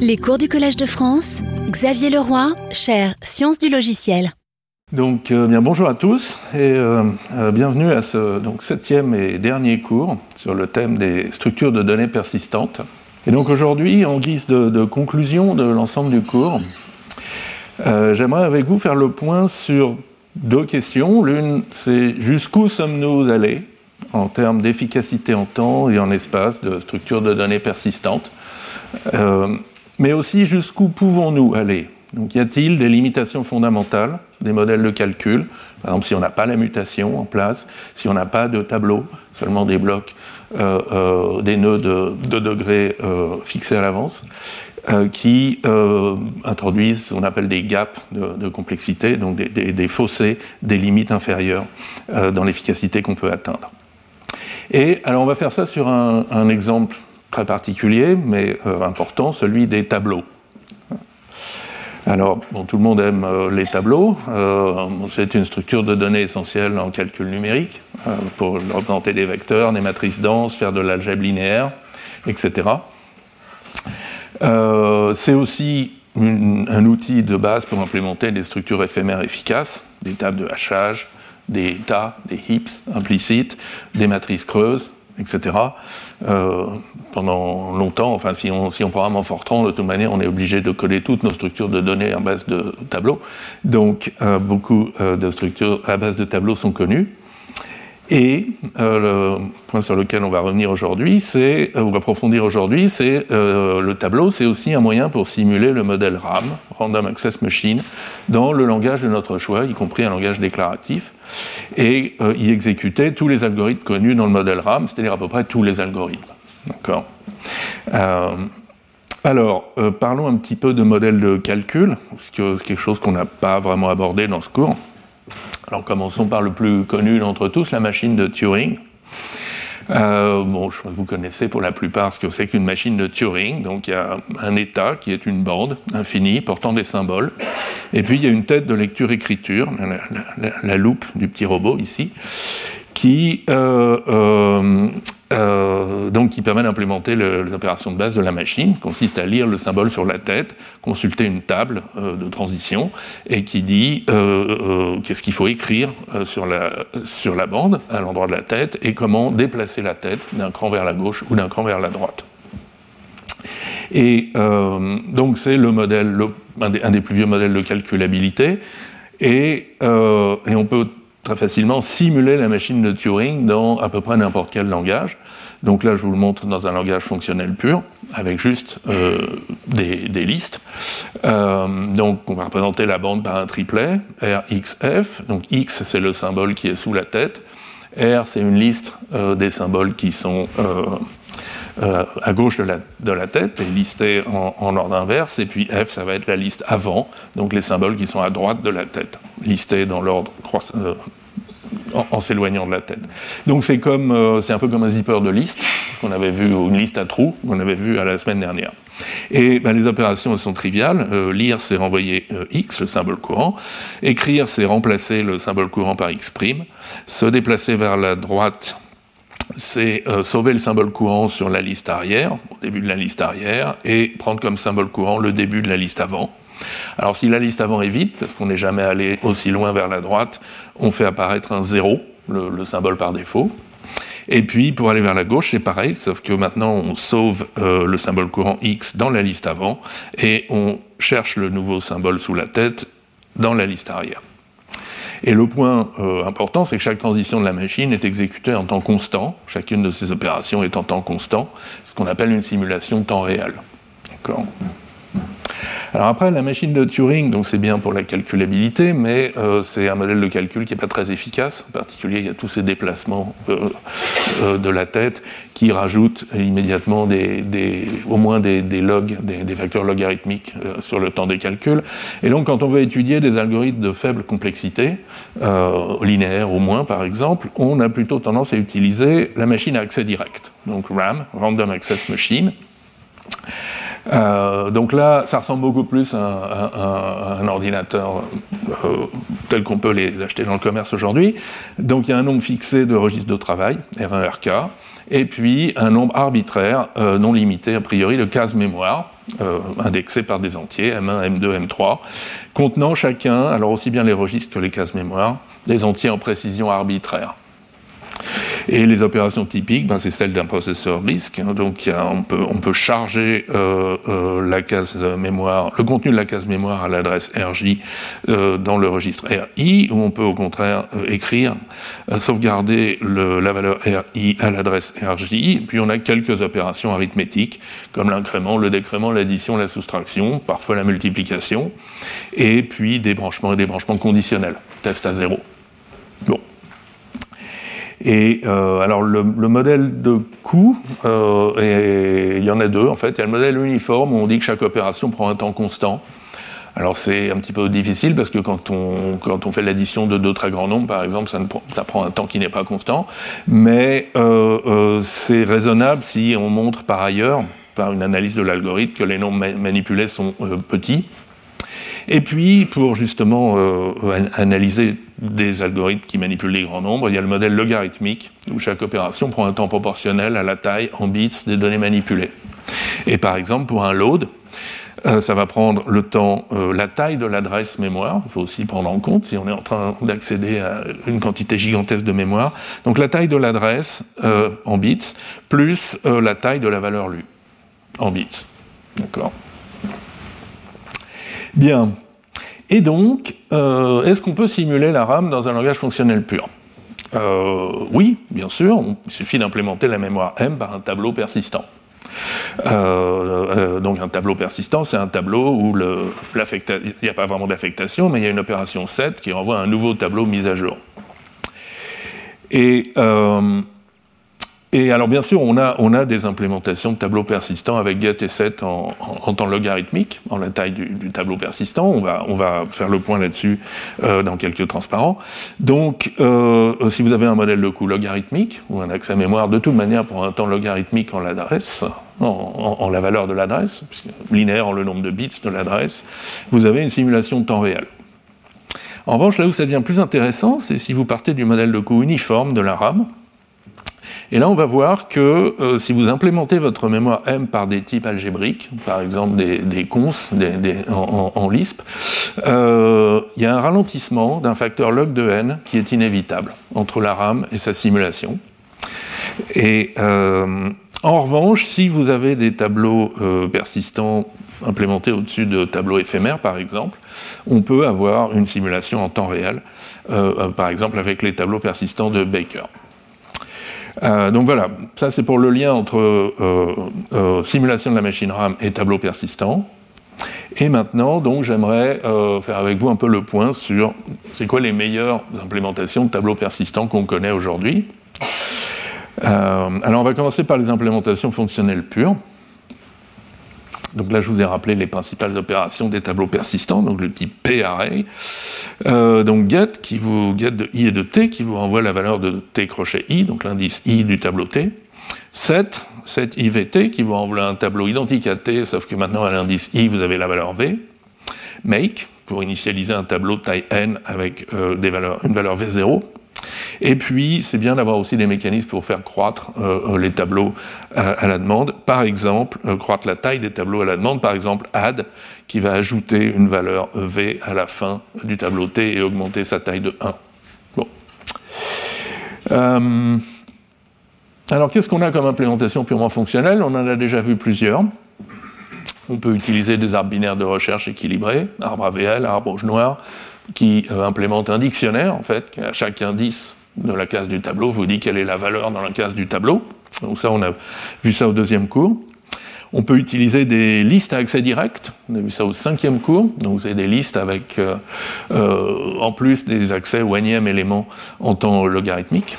Les cours du Collège de France, Xavier Leroy, chaire Sciences du logiciel. Donc, euh, bien, bonjour à tous et euh, euh, bienvenue à ce septième et dernier cours sur le thème des structures de données persistantes. Et donc aujourd'hui, en guise de conclusion de l'ensemble du cours, j'aimerais avec vous faire le point sur deux questions. L'une, c'est jusqu'où sommes-nous allés en termes d'efficacité en temps et en espace de structures de données persistantes mais aussi jusqu'où pouvons-nous aller? Donc y a-t-il des limitations fondamentales des modèles de calcul? Par exemple, si on n'a pas la mutation en place, si on n'a pas de tableau, seulement des blocs, euh, euh, des nœuds de, de degrés euh, fixés à l'avance, qui introduisent ce qu'on appelle des gaps de, complexité, donc des, fossés, des limites inférieures dans l'efficacité qu'on peut atteindre. Et alors on va faire ça sur un exemple très particulier, mais euh, important, celui des tableaux. Alors, tout le monde aime euh, les tableaux. Euh, c'est une structure de données essentielle en calcul numérique pour représenter des vecteurs, des matrices denses, faire de l'algèbre linéaire, etc. c'est aussi un outil de base pour implémenter des structures éphémères efficaces, des tables de hachage, des tas, des heaps implicites, des matrices creuses, etc. Euh, pendant longtemps, enfin, si on, si on programme en Fortran, de toute manière, on est obligé de coller toutes nos structures de données en base de tableaux. Donc, euh, beaucoup euh, de structures à base de tableaux sont connues. Et euh, le point sur lequel on va revenir aujourd'hui, c'est, euh, ou approfondir aujourd'hui, c'est euh, le tableau, c'est aussi un moyen pour simuler le modèle RAM, Random Access Machine, dans le langage de notre choix, y compris un langage déclaratif, et y exécuter tous les algorithmes connus dans le modèle RAM, c'est-à-dire à peu près tous les algorithmes. D'accord? Alors, parlons un petit peu de modèle de calcul, parce que c'est quelque chose qu'on n'a pas vraiment abordé dans ce cours. Alors commençons par le plus connu d'entre tous, la machine de Turing. Euh, bon, vous connaissez pour la plupart ce que c'est qu'une machine de Turing. Donc il y a un état qui est une bande infinie portant des symboles. Et puis il y a une tête de lecture-écriture, la, loupe du petit robot ici, qui euh, euh, euh, donc qui permet d'implémenter les opérations de base de la machine, consiste à lire le symbole sur la tête, consulter une table euh, de transition et qui dit euh, qu'est-ce qu'il faut écrire sur, la, sur la bande à l'endroit de la tête et comment déplacer la tête d'un cran vers la gauche ou d'un cran vers la droite. Et donc c'est le modèle, un, des, plus vieux modèles de calculabilité et, et on peut très facilement simuler la machine de Turing dans à peu près n'importe quel langage. Donc là, je vous le montre dans un langage fonctionnel pur, avec juste euh, des, listes. Euh, donc on va représenter la bande par un triplet, RXF. Donc X, c'est le symbole qui est sous la tête. R, c'est une liste euh, des symboles qui sont à gauche de la, tête et listés en, ordre inverse. Et puis F, ça va être la liste avant, donc les symboles qui sont à droite de la tête, listés dans l'ordre en, s'éloignant de la tête. Donc c'est comme, euh, c'est un peu comme un zipper de liste, qu'on avait vu, une liste à trous, qu'on avait vu à la semaine dernière. Et ben, les opérations sont triviales. Euh, lire, c'est renvoyer euh, x, le symbole courant. Écrire, c'est remplacer le symbole courant par x'. Se déplacer vers la droite, c'est sauver le symbole courant sur la liste arrière, au début de la liste arrière, et prendre comme symbole courant le début de la liste avant. Alors si la liste avant est vide, parce qu'on n'est jamais allé aussi loin vers la droite, on fait apparaître un 0, le, symbole par défaut. Et puis pour aller vers la gauche, c'est pareil, sauf que maintenant on sauve euh, le symbole courant X dans la liste avant et on cherche le nouveau symbole sous la tête dans la liste arrière. Et le point euh, important, c'est que chaque transition de la machine est exécutée en temps constant, chacune de ces opérations est en temps constant, ce qu'on appelle une simulation temps réel. Alors après, la machine de Turing, donc c'est bien pour la calculabilité, mais euh, c'est un modèle de calcul qui n'est pas très efficace. En particulier, il y a tous ces déplacements euh, euh, de la tête qui rajoutent immédiatement des, au moins des, logs, des, facteurs logarithmiques sur le temps des calculs. Et donc, quand on veut étudier des algorithmes de faible complexité, linéaires au moins par exemple, on a plutôt tendance à utiliser la machine à accès direct, donc RAM, Random Access Machine. Euh, donc là, ça ressemble beaucoup plus à, un ordinateur euh, tel qu'on peut les acheter dans le commerce aujourd'hui. Donc il y a un nombre fixé de registres de travail, R1, RK, et puis un nombre arbitraire, euh, non limité a priori, de cases mémoire. indexés par des entiers, M1, M2, M3, contenant chacun, alors aussi bien les registres que les cases mémoire, des entiers en précision arbitraire. Et les opérations typiques, ben, c'est celles d'un processeur RISC. Hein. donc on, peut, charger euh, euh, le contenu de la case mémoire à l'adresse RJ euh, dans le registre RI, ou on peut au contraire écrire, sauvegarder la valeur RI à l'adresse RJ. Puis on a quelques opérations arithmétiques, comme l'incrément, le décrément, l'addition, la soustraction, parfois la multiplication, et puis des branchements et des branchements conditionnels, test à zéro. Bon. Et euh, alors le, modèle de coût, euh, il y en a deux en fait. Il y a le modèle uniforme où on dit que chaque opération prend un temps constant. Alors c'est un petit peu difficile parce que quand on, fait l'addition de deux très grands nombres, par exemple, ça, prend un temps qui n'est pas constant. Mais euh, c'est raisonnable si on montre par ailleurs, par une analyse de l'algorithme, que les nombres manipulés sont petits. Et puis, pour justement analyser des algorithmes qui manipulent les grands nombres, il y a le modèle logarithmique, où chaque opération prend un temps proportionnel à la taille en bits des données manipulées. Et par exemple, pour un load, euh, ça va prendre le temps, euh, la taille de l'adresse mémoire, il faut aussi prendre en compte si on est en train d'accéder à une quantité gigantesque de mémoire. Donc la taille de l'adresse en bits, plus la taille de la valeur lue en bits. D'accord? Bien. Et donc, euh, est-ce qu'on peut simuler la RAM dans un langage fonctionnel pur? Euh, Oui, bien sûr. Il suffit d'implémenter la mémoire M par un tableau persistant. Euh, donc un tableau persistant, c'est un tableau où il n'y a pas vraiment d'affectation, mais il y a une opération set qui renvoie un nouveau tableau mis à jour. Et et alors bien sûr, on a, des implémentations de tableaux persistants avec get et set en, temps logarithmique, en la taille du, tableau persistant. On va, faire le point là-dessus euh, dans quelques transparents. Donc, euh, si vous avez un modèle de coût logarithmique ou un accès à mémoire, de toute manière, pour un temps logarithmique en l'adresse, en, en, la valeur de l'adresse, linéaire en le nombre de bits de l'adresse, vous avez une simulation de temps réel. En revanche, là où ça devient plus intéressant, c'est si vous partez du modèle de coût uniforme de la RAM, et là, on va voir que euh, si vous implémentez votre mémoire M par des types algébriques, par exemple des, cons en, Lisp, euh, il y a un ralentissement d'un facteur log de n qui est inévitable entre la RAM et sa simulation. Et euh, en revanche, si vous avez des tableaux persistants implémentés au-dessus de tableaux éphémères, par exemple, on peut avoir une simulation en temps réel, par exemple avec les tableaux persistants de Baker. Euh, donc voilà, ça c'est pour le lien entre euh, euh, simulation de la machine RAM et tableau persistant. Et maintenant, donc, j'aimerais faire avec vous un peu le point sur c'est quoi les meilleures implémentations de tableau persistant qu'on connaît aujourd'hui. alors, on va commencer par les implémentations fonctionnelles pures. Donc là, je vous ai rappelé les principales opérations des tableaux persistants, donc le type P-array. Euh, donc get, qui vous, get de i et de t, qui vous renvoie la valeur de t crochet i, donc l'indice i du tableau t. Set, set ivt, qui vous renvoie un tableau identique à t, sauf que maintenant à l'indice i, vous avez la valeur v. Make, pour initialiser un tableau taille n avec euh, des valeurs, une valeur v0. Et puis, c'est bien d'avoir aussi des mécanismes pour faire croître euh, euh, les tableaux euh, à, la demande. Par exemple, croître la taille des tableaux à la demande. Par exemple, add, qui va ajouter une valeur v à la fin du tableau t et augmenter sa taille de 1. Bon. alors, qu'est-ce qu'on a comme implémentation purement fonctionnelle? On en a déjà vu plusieurs. On peut utiliser des arbres binaires de recherche équilibrés, arbre AVL, arbre rouge noir, qui euh, implémente un dictionnaire, en fait, à chaque indice de la case du tableau vous dit quelle est la valeur dans la case du tableau. Donc ça, on a vu ça au deuxième cours. On peut utiliser des listes à accès direct. On a vu ça au cinquième cours. Donc, c'est des listes avec, euh, euh, en plus, des accès au énième élément en temps logarithmique.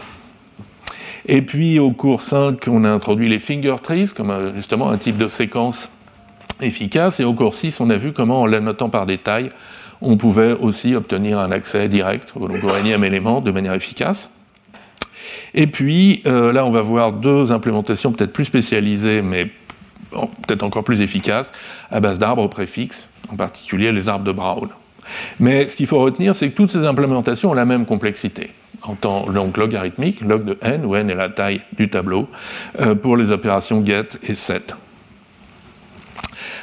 Et puis, au cours 5, on a introduit les finger trees, comme justement un type de séquence efficace. Et au cours 6, on a vu comment, en l'annotant par détail, on pouvait aussi obtenir un accès direct au énième élément de manière efficace. Et puis euh, là, on va voir deux implémentations peut-être plus spécialisées, mais peut-être encore plus efficaces, à base d'arbres préfixes, en particulier les arbres de Brown. Mais ce qu'il faut retenir, c'est que toutes ces implémentations ont la même complexité en temps donc logarithmique, log de n, où n est la taille du tableau, euh, pour les opérations get et set.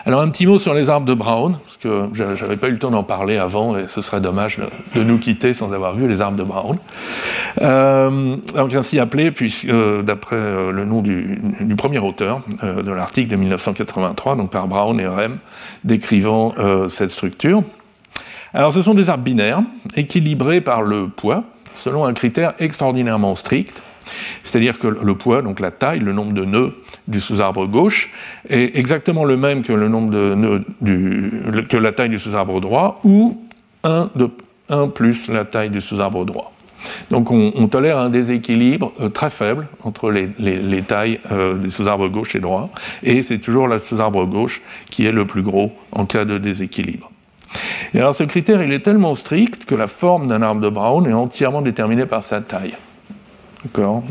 Alors un petit mot sur les arbres de Brown, parce que j'avais pas eu le temps d'en parler avant et ce serait dommage de, nous quitter sans avoir vu les arbres de Brown. Euh, donc ainsi appelé, puisque euh, d'après euh, le nom du, premier auteur de l'article de 1983, donc par Brown et Rem, décrivant cette structure. Alors ce sont des arbres binaires, équilibrés par le poids, selon un critère extraordinairement strict, c'est-à-dire que le poids, donc la taille, le nombre de nœuds du sous-arbre gauche est exactement le même que le nombre de nœuds que la taille du sous-arbre droit, ou 1, de, 1 plus la taille du sous-arbre droit. Donc on, tolère un déséquilibre euh, très faible entre les, tailles euh, des sous-arbres gauche et droit, et c'est toujours le sous-arbre gauche qui est le plus gros en cas de déséquilibre. Et alors ce critère, il est tellement strict que la forme d'un arbre de Brown est entièrement déterminée par sa taille.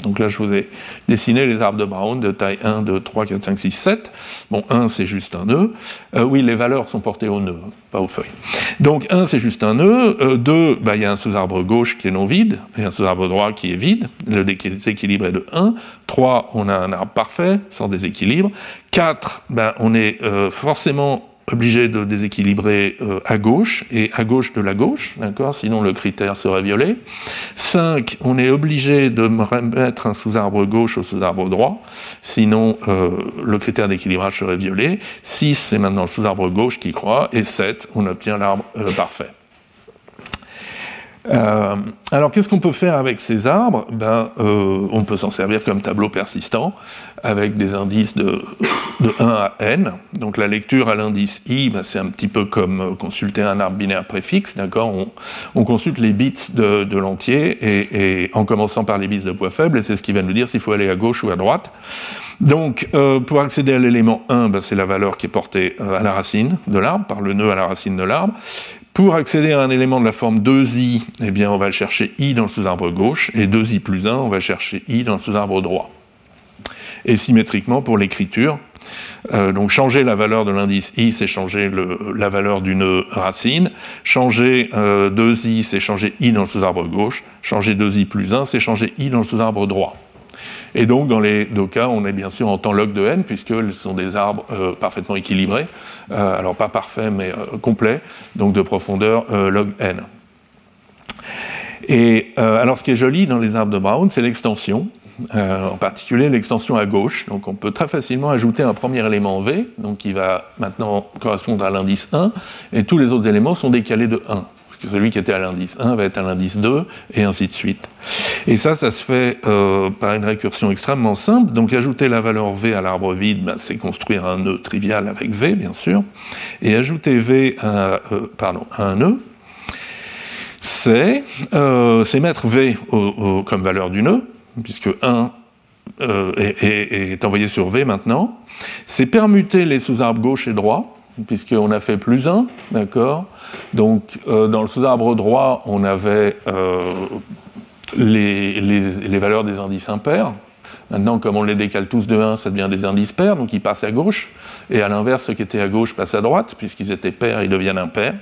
Donc là, je vous ai dessiné les arbres de Brown de taille 1, 2, 3, 4, 5, 6, 7. Bon, 1, c'est juste un nœud. Euh, oui, les valeurs sont portées au nœud, pas aux feuilles. Donc 1, c'est juste un nœud. 2, euh, bah, il y a un sous-arbre gauche qui est non vide, et un sous-arbre droit qui est vide. Le déséquilibre est de 1. 3, on a un arbre parfait, sans déséquilibre. 4, bah, on est euh, forcément obligé de déséquilibrer euh, à gauche et à gauche de la gauche, d'accord Sinon le critère serait violé. 5, on est obligé de remettre un sous-arbre gauche au sous-arbre droit, sinon euh, le critère d'équilibrage serait violé. 6, c'est maintenant le sous-arbre gauche qui croît. Et 7, on obtient l'arbre euh, parfait. Euh, alors, qu'est-ce qu'on peut faire avec ces arbres? Ben, euh, On peut s'en servir comme tableau persistant avec des indices de, 1 à n. Donc, la lecture à l'indice i, ben, c'est un petit peu comme euh, consulter un arbre binaire préfixe. On, consulte les bits de, l'entier et, en commençant par les bits de poids faible, et c'est ce qui va nous dire s'il faut aller à gauche ou à droite. Donc, pour accéder à l'élément 1, ben, c'est la valeur qui est portée à la racine de l'arbre, par le nœud à la racine de l'arbre. Pour accéder à un élément de la forme 2i, eh bien, on va chercher i dans le sous-arbre gauche, et 2i plus 1, on va chercher i dans le sous-arbre droit. Et symétriquement pour l'écriture, euh, donc changer la valeur de l'indice i, c'est changer la valeur du nœud racine. Changer 2i, euh, c'est changer i dans le sous-arbre gauche. Changer 2i plus 1, c'est changer i dans le sous-arbre droit. Et donc, dans les deux cas, on est bien sûr en temps log de n, puisque ce sont des arbres euh, parfaitement équilibrés, euh, alors pas parfaits, mais euh, complets, donc de profondeur log n. Et alors, ce qui est joli dans les arbres de Brown, c'est l'extension. en particulier l'extension à gauche. Donc on peut très facilement ajouter un premier élément V, donc qui va maintenant correspondre à l'indice 1, et tous les autres éléments sont décalés de 1 celui qui était à l'indice 1 va être à l'indice 2, et ainsi de suite. Et ça, ça se fait euh, par une récursion extrêmement simple. Donc ajouter la valeur V à l'arbre vide, ben, c'est construire un nœud trivial avec V, bien sûr. Et ajouter V à, euh, pardon, un nœud, c'est euh, mettre V comme valeur du nœud, puisque 1 est, est, envoyé sur V maintenant. C'est permuter les sous-arbres gauche et droit, puisqu'on a fait plus 1, d'accord? Donc, euh, dans le sous-arbre droit, on avait euh, les, valeurs des indices impairs. Maintenant, comme on les décale tous de 1, ça devient des indices pairs, donc ils passent à gauche. Et à l'inverse, ceux qui étaient à gauche passent à droite, puisqu'ils étaient pairs, ils deviennent impairs.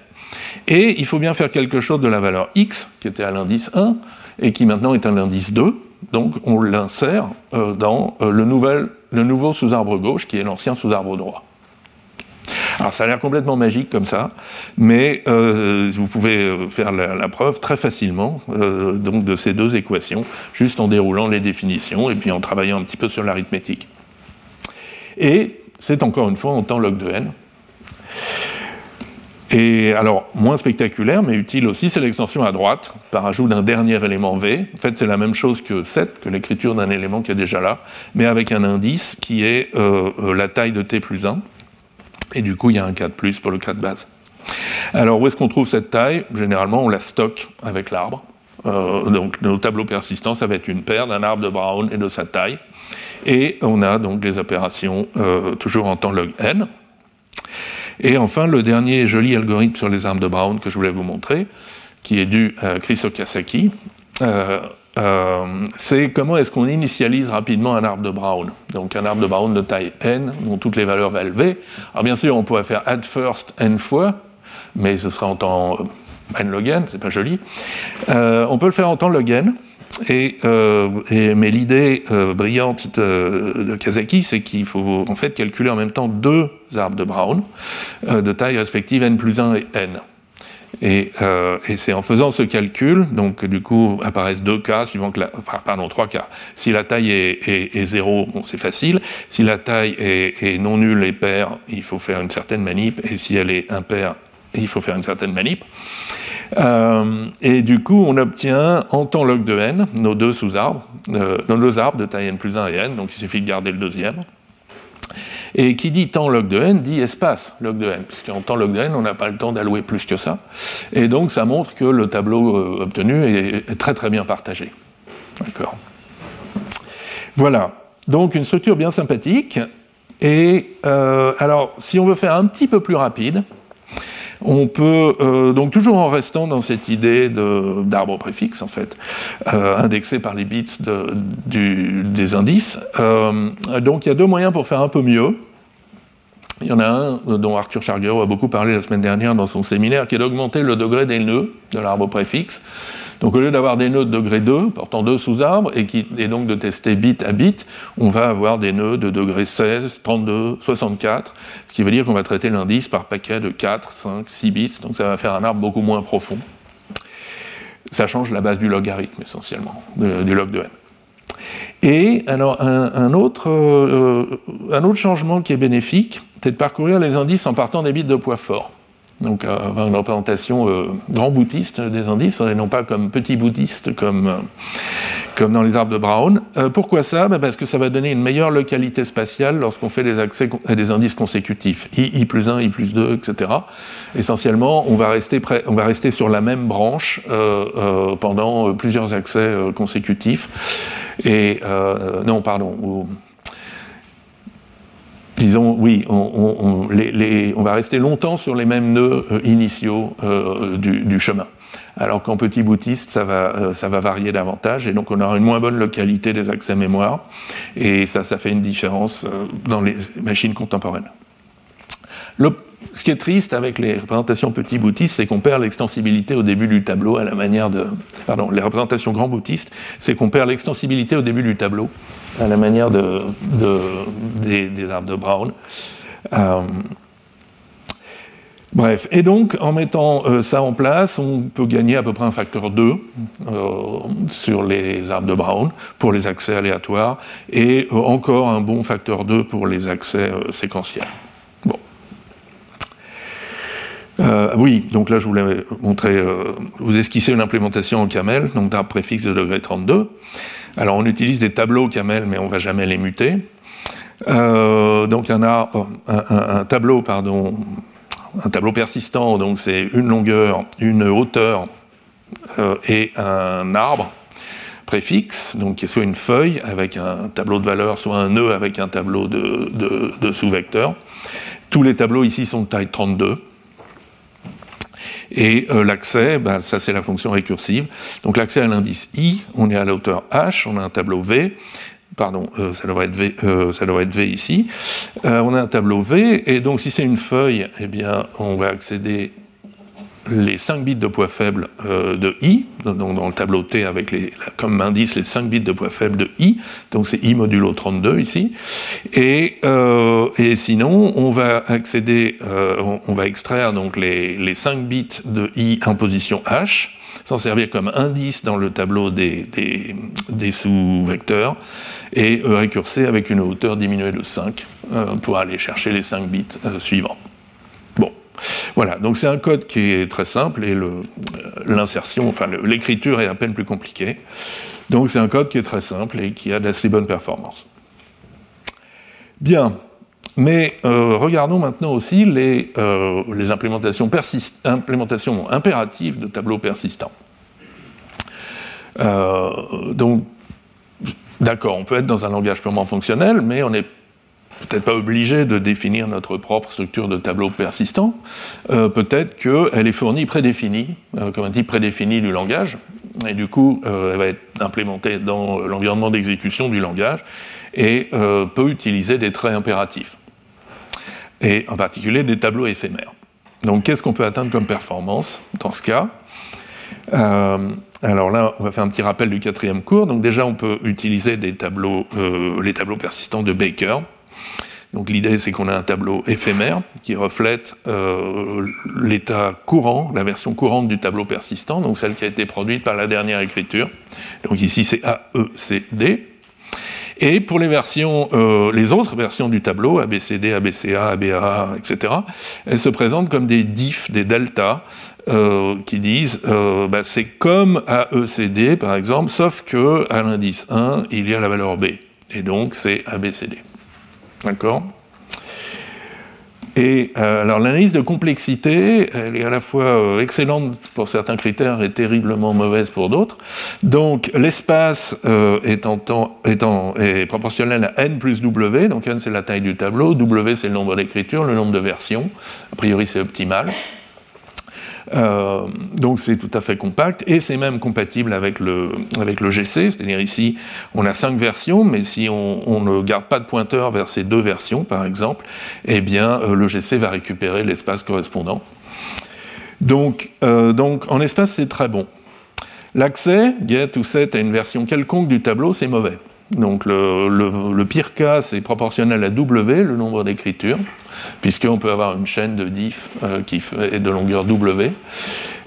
Et il faut bien faire quelque chose de la valeur x, qui était à l'indice 1, et qui maintenant est à l'indice 2. Donc on l'insère euh, dans le nouveau sous-arbre gauche, qui est l'ancien sous-arbre droit. Alors ça a l'air complètement magique comme ça, mais euh, vous pouvez euh, faire la, preuve très facilement euh, donc de ces deux équations, juste en déroulant les définitions et puis en travaillant un petit peu sur l'arithmétique. Et c'est encore une fois en temps log de n. Et alors, moins spectaculaire, mais utile aussi, c'est l'extension à droite, par ajout d'un dernier élément V. En fait, c'est la même chose que 7, que l'écriture d'un élément qui est déjà là, mais avec un indice qui est la taille de t plus 1. Et du coup, il y a un cas de plus pour le cas de base. Alors, où est-ce qu'on trouve cette taille? Généralement, on la stocke avec l'arbre. Euh, donc, nos tableaux persistants, ça va être une paire d'un arbre de Brown et de sa taille. Et on a donc les opérations euh, toujours en temps log n. Et enfin, le dernier joli algorithme sur les arbres de Brown que je voulais vous montrer, qui est dû à Chris Okasaki, euh, euh, c'est comment est-ce qu'on initialise rapidement un arbre de Brown. Donc un arbre de Brown de taille n, dont toutes les valeurs valent v. Alors bien sûr, on pourrait faire add first n fois, mais ce sera en temps n log n, c'est pas joli. Euh, on peut le faire en temps log n. Et, mais l'idée brillante de, de Kazaki, c'est qu'il faut en fait calculer en même temps deux arbres de Brown de taille respective n plus 1 et n. Euh, et, c'est en faisant ce calcul, donc du coup apparaissent deux cas, que pardon, trois cas. Si la taille est, zéro, bon, c'est facile. Si la taille est, non nulle et paire, il faut faire une certaine manip. Et si elle est impaire, il faut faire une certaine manip. Euh, et du coup, on obtient en temps log de n nos deux sous-arbres, euh, nos deux arbres de taille n plus 1 et n, donc il suffit de garder le deuxième. Et qui dit temps log de n dit espace log de n, puisqu'en temps log de n, on n'a pas le temps d'allouer plus que ça. Et donc ça montre que le tableau euh, obtenu est très très bien partagé. Voilà. Donc une structure bien sympathique. Et euh, alors, si on veut faire un petit peu plus rapide, on peut, euh, donc toujours en restant dans cette idée d'arbre préfixe, en fait, euh, indexé par les bits des indices, euh, donc il y a deux moyens pour faire un peu mieux. Il y en a un dont Arthur Charguero a beaucoup parlé la semaine dernière dans son séminaire, qui est d'augmenter le degré des nœuds de l'arbre préfixe. Donc au lieu d'avoir des nœuds de degré 2, portant deux sous-arbres, et, donc de tester bit à bit, on va avoir des nœuds de degré 16, 32, 64, ce qui veut dire qu'on va traiter l'indice par paquet de 4, 5, 6 bits, donc ça va faire un arbre beaucoup moins profond. Ça change la base du logarithme essentiellement, du log de n. Et alors un, autre, euh, un autre changement qui est bénéfique, c'est de parcourir les indices en partant des bits de poids fort donc euh, avoir une représentation euh, grand boutiste des indices, et non pas comme petit boutiste comme, euh, comme dans les arbres de Brown. pourquoi ça? Ben, Parce que ça va donner une meilleure localité spatiale lorsqu'on fait des accès à des indices consécutifs, I, I plus 1, I plus 2, etc. Essentiellement, on va rester, on va rester sur la même branche pendant plusieurs accès consécutifs. Et non, pardon, disons, oui, on, va rester longtemps sur les mêmes nœuds euh, initiaux euh, du, chemin. Alors qu'en petit boutiste, ça va, euh, ça va varier davantage, et donc on aura une moins bonne localité des accès mémoire, et ça, ça fait une différence dans les machines contemporaines. Ce qui est triste avec les représentations petit boutistes, c'est qu'on perd l'extensibilité au début du tableau à la manière de. Pardon, les représentations grand boutistes, c'est qu'on perd l'extensibilité au début du tableau à la manière de, des, arbres de Brown. Euh, bref, et donc en mettant euh, ça en place, on peut gagner à peu près un facteur 2 euh, sur les arbres de Brown pour les accès aléatoires et encore un bon facteur 2 pour les accès séquentiels. Bon. oui, donc là je voulais montrer, vous esquisser une implémentation en camel, donc d'arbre préfixe de degré 32. Alors on utilise des tableaux camel, mais on ne va jamais les muter. Euh, donc en a un, tableau, pardon, un tableau persistant, donc c'est une longueur, une hauteur euh, et un arbre préfixe, donc soit une feuille avec un tableau de valeur, soit un nœud avec un tableau de, de sous-vecteurs. Tous les tableaux ici sont de taille 32. Et euh, l'accès, ben, ça c'est la fonction récursive. Donc l'accès à l'indice i, on est à la hauteur h, on a un tableau v. Pardon, euh, ça, devrait être v, euh, ça devrait être v ici. on a un tableau v, et donc si c'est une feuille, eh bien, on va accéder les 5 bits de poids faible euh, de i, donc dans le tableau T avec comme indice les 5 bits de poids faible de i, donc c'est i modulo 32 ici, et, euh, et sinon on va accéder, euh, on, va extraire donc les, les, 5 bits de i en position h, s'en servir comme indice dans le tableau des, des, des sous-vecteurs, et récurser avec une hauteur diminuée de 5 pour aller chercher les 5 bits suivants. Voilà, donc c'est un code qui est très simple et l'insertion, enfin l'écriture est à peine plus compliquée. Donc c'est un code qui est très simple et qui a d'assez bonnes performances. Bien, mais euh, regardons maintenant aussi les, euh, implémentations, impératives de tableaux persistants. Euh, donc, d'accord, on peut être dans un langage purement fonctionnel, mais on n'est peut-être pas obligé de définir notre propre structure de tableau persistant. Euh, peut-être qu'elle est fournie prédéfinie, euh, comme un type prédéfini du langage, et du coup, euh, elle va être implémentée dans l'environnement d'exécution du langage et peut utiliser des traits impératifs, et en particulier des tableaux éphémères. Donc, qu'est-ce qu'on peut atteindre comme performance dans ce cas? Alors là, on va faire un petit rappel du quatrième cours. Donc déjà, on peut utiliser des tableaux, les tableaux persistants de Baker. Donc l'idée, c'est qu'on a un tableau éphémère qui reflète l'état courant, la version courante du tableau persistant, donc celle qui a été produite par la dernière écriture. Donc ici, c'est AECD. Et pour les versions, euh, les autres versions du tableau, ABCD, ABCA, ABA, etc., elles se présentent comme des diffs, des deltas, euh, qui disent euh, bah, c'est comme AECD par exemple, sauf que à l'indice 1, il y a la valeur B. Et donc c'est ABCD. D'accord et euh, alors l'analyse de complexité, elle est à la fois euh, excellente pour certains critères et terriblement mauvaise pour d'autres. Donc l'espace euh, est proportionnel à n plus w, donc n c'est la taille du tableau, w c'est le nombre d'écritures, le nombre de versions, a priori c'est optimal. Euh, donc c'est tout à fait compact et c'est même compatible avec le, avec le GC, c'est-à-dire ici on a cinq versions, mais si on, ne garde pas de pointeur vers ces deux versions par exemple, eh bien euh, le GC va récupérer l'espace correspondant. Donc, euh, donc en espace c'est très bon. L'accès, get ou set à une version quelconque du tableau, c'est mauvais. Donc le, le pire cas, c'est proportionnel à W, le nombre d'écritures puisqu'on peut avoir une chaîne de diff euh, qui est de longueur W,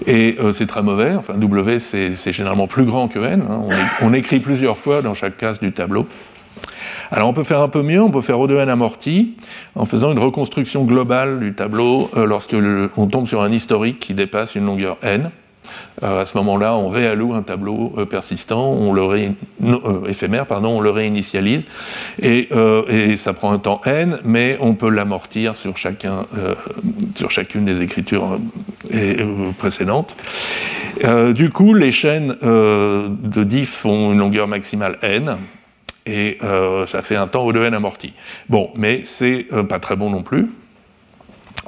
et euh, c'est très mauvais, enfin W c'est généralement plus grand que N, hein. on, écrit plusieurs fois dans chaque case du tableau. Alors on peut faire un peu mieux, on peut faire O2N amorti en faisant une reconstruction globale du tableau euh, lorsque tombe sur un historique qui dépasse une longueur N. Euh, à ce moment-là, on réalloue un tableau euh, persistant, on le euh, éphémère, pardon, on le réinitialise, et, ça prend un temps n, mais on peut l'amortir sur, chacun, sur chacune des écritures précédentes. du coup, les chaînes de diff ont une longueur maximale n, et ça fait un temps O de n amorti. Bon, mais c'est pas très bon non plus.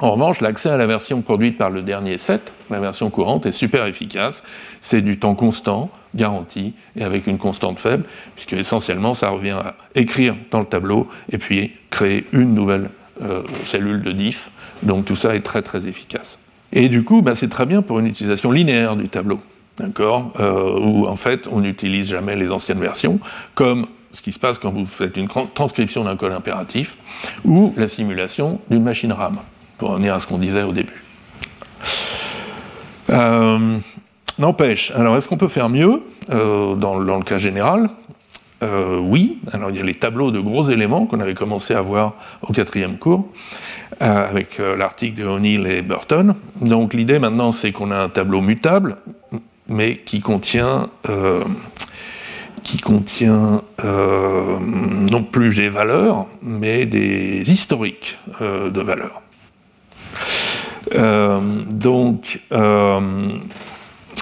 En revanche, l'accès à la version produite par le dernier set, la version courante, est super efficace. C'est du temps constant, garanti, et avec une constante faible, puisque essentiellement ça revient à écrire dans le tableau et puis créer une nouvelle euh, cellule de diff. Donc tout ça est très très efficace. Et du coup, bah, c'est très bien pour une utilisation linéaire du tableau, d'accord euh, Où en fait on n'utilise jamais les anciennes versions, comme ce qui se passe quand vous faites une transcription d'un code impératif, ou la simulation d'une machine RAM pour revenir à ce qu'on disait au début. Euh, n'empêche, alors est-ce qu'on peut faire mieux euh, dans, le cas général? Euh, Oui, alors il y a les tableaux de gros éléments qu'on avait commencé à voir au quatrième cours, avec l'article de O'Neill et Burton. Donc l'idée maintenant c'est qu'on a un tableau mutable, mais qui contient qui contient non plus des valeurs, mais des historiques de valeurs. Euh, donc, euh,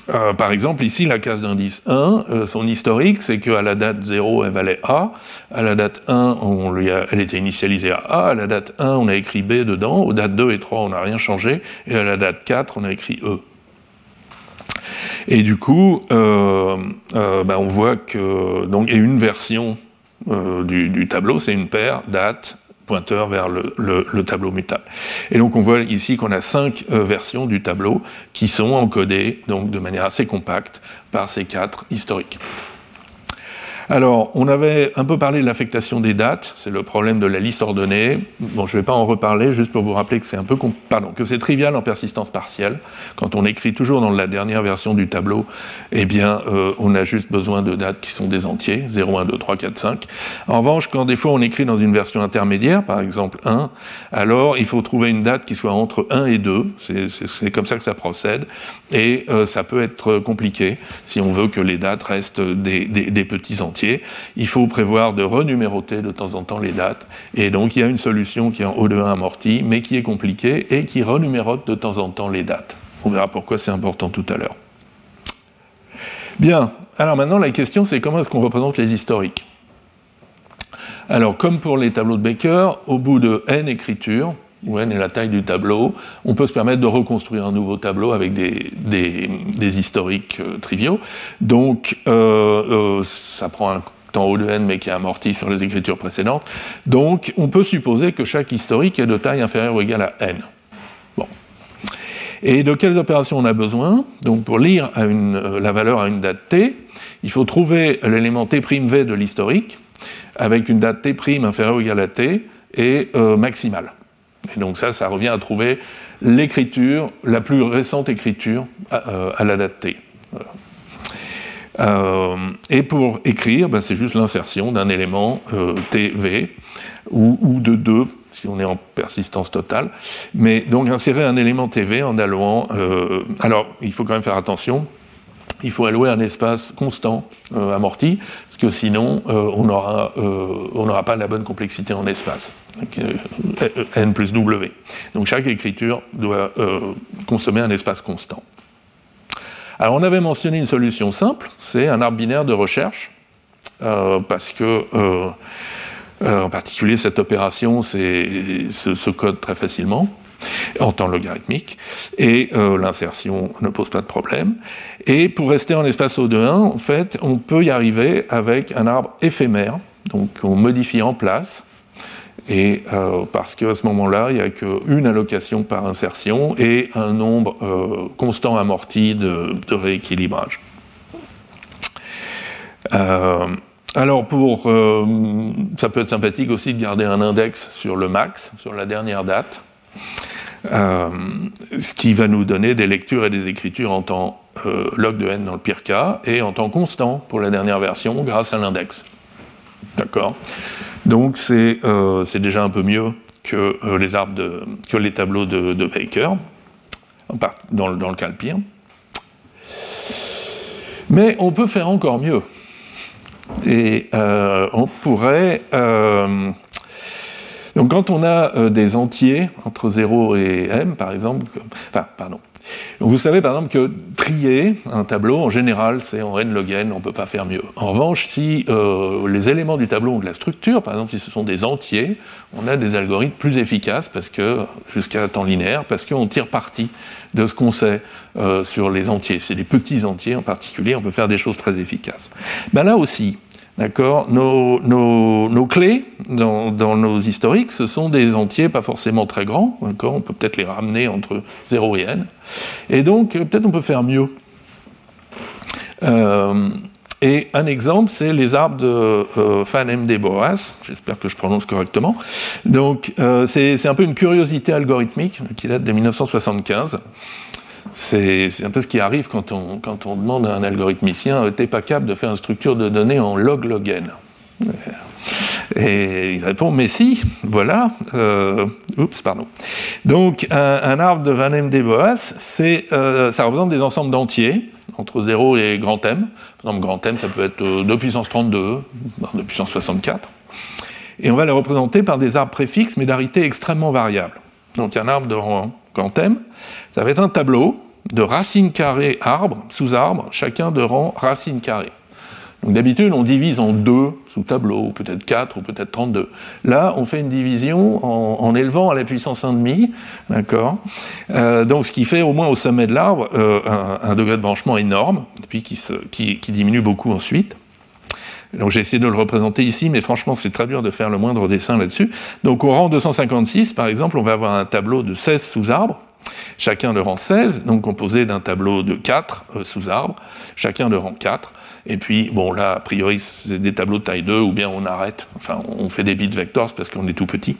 euh, par exemple, ici, la case d'indice 1, son historique, c'est qu'à la date 0, elle valait A. À la date 1, on lui a, elle était initialisée à A. À la date 1, on a écrit B dedans. Aux dates 2 et 3, on n'a rien changé. Et à la date 4, on a écrit E. Et du coup, ben, on voit que donc, a une version du, tableau, c'est une paire date pointeur vers le, tableau mutable. Et donc on voit ici qu'on a cinq euh, versions du tableau qui sont encodées donc de manière assez compacte par ces quatre historiques. Alors, on avait un peu parlé de l'affectation des dates, c'est le problème de la liste ordonnée. Bon, je ne vais pas en reparler, juste pour vous rappeler que c'est un peu, pardon, que c'est trivial en persistance partielle. Quand on écrit toujours dans la dernière version du tableau, eh bien, euh, on a juste besoin de dates qui sont des entiers, 0, 1, 2, 3, 4, 5. En revanche, quand des fois on écrit dans une version intermédiaire, par exemple 1, alors il faut trouver une date qui soit entre 1 et 2. C'est comme ça que ça procède. Et euh, ça peut être compliqué si on veut que les dates restent des, des petits entiers il faut prévoir de renuméroter de temps en temps les dates. Et donc il y a une solution qui est en O de 1 amorti, mais qui est compliquée et qui renumérote de temps en temps les dates. On verra pourquoi c'est important tout à l'heure. Bien, alors maintenant la question c'est comment est-ce qu'on représente les historiques? Alors comme pour les tableaux de Baker, au bout de n écritures, où n est la taille du tableau, on peut se permettre de reconstruire un nouveau tableau avec des, historiques euh, triviaux. Donc, euh, euh, ça prend un temps O de n, mais qui est amorti sur les écritures précédentes. Donc, on peut supposer que chaque historique est de taille inférieure ou égale à n. Bon. Et de quelles opérations on a besoin? Donc pour lire la valeur à une date t, il faut trouver l'élément t'V de l'historique avec une date t' inférieure ou égale à t et maximale. Et donc ça, ça revient à trouver l'écriture, la plus récente écriture à, euh, la date t. et pour écrire, ben, c'est juste l'insertion d'un élément TV ou, ou, de deux si on est en persistance totale. Mais donc insérer un élément TV en allouant. Euh, alors, il faut quand même faire attention. Il faut allouer un espace constant euh, amorti, parce que sinon, euh, on n'aura pas la bonne complexité en espace, n plus w. Donc chaque écriture doit consommer un espace constant. Alors on avait mentionné une solution simple, c'est un arbre de recherche, parce que euh, en particulier, cette opération se, code très facilement en temps logarithmique, et euh, l'insertion ne pose pas de problème. Et pour rester en espace O de 1, en fait, on peut y arriver avec un arbre éphémère, donc on modifie en place, et euh, parce qu'à ce moment-là, il n'y a qu'une allocation par insertion et un nombre constant amorti de, rééquilibrage. Alors, pour, euh, ça peut être sympathique aussi de garder un index sur le max, sur la dernière date, euh, ce qui va nous donner des lectures et des écritures en temps euh, log de n dans le pire cas, et en temps constant pour la dernière version grâce à l'index. D'accord? Donc, c'est déjà un peu mieux que, les, arbres que les tableaux de, Baker, dans, dans le cas le pire. Mais on peut faire encore mieux. Et euh, on pourrait. Euh, donc, quand on a euh, des entiers entre 0 et m, par exemple, enfin, pardon. vous savez par exemple que trier un tableau, en général, c'est en n log n, on ne peut pas faire mieux. En revanche, si les éléments du tableau ont de la structure, par exemple si ce sont des entiers, on a des algorithmes plus efficaces parce que, jusqu'à temps linéaire, parce qu'on tire parti de ce qu'on sait sur les entiers. C'est des petits entiers en particulier, on peut faire des choses très efficaces. Ben là aussi, D'accord nos, clés dans, nos historiques, ce sont des entiers pas forcément très grands. On peut peut-être les ramener entre 0 et n. Et donc, peut-être on peut faire mieux. Euh, et un exemple, c'est les arbres de euh, Fan MD Boas. J'espère que je prononce correctement. Donc, euh, c'est un peu une curiosité algorithmique qui date de 1975. C'est un peu ce qui arrive quand on, demande à un algorithmicien euh, T'es pas capable de faire une structure de données en log log n et il répond, mais si, voilà. Euh, oups, pardon. Donc, un, arbre de Van M. Boas, euh, ça représente des ensembles d'entiers, entre 0 et grand M. Par exemple, grand M, ça peut être 2 puissance 32, 2 puissance 64. Et on va les représenter par des arbres préfixes, mais d'arité extrêmement variable. Donc, il y a un arbre de rang ça va être un tableau de racines carrées arbre sous arbre, chacun de rang racine carrée. Donc d'habitude, on divise en deux sous-tableaux, ou peut-être quatre, ou peut-être 32. Là, on fait une division en, élevant à la puissance 1,5, d'accord? Euh, Donc ce qui fait au moins au sommet de l'arbre euh, un, degré de branchement énorme, puis qui diminue beaucoup ensuite. Donc j'ai essayé de le représenter ici, mais franchement c'est très dur de faire le moindre dessin là-dessus. Donc au rang 256, par exemple, on va avoir un tableau de 16 sous-arbres, chacun de rang 16, donc composé d'un tableau de 4 euh, sous-arbres, chacun de rang 4. Et puis, bon, là, a priori, c'est des tableaux de taille 2, ou bien on arrête, enfin, on fait des bits vectors parce qu'on est tout petit.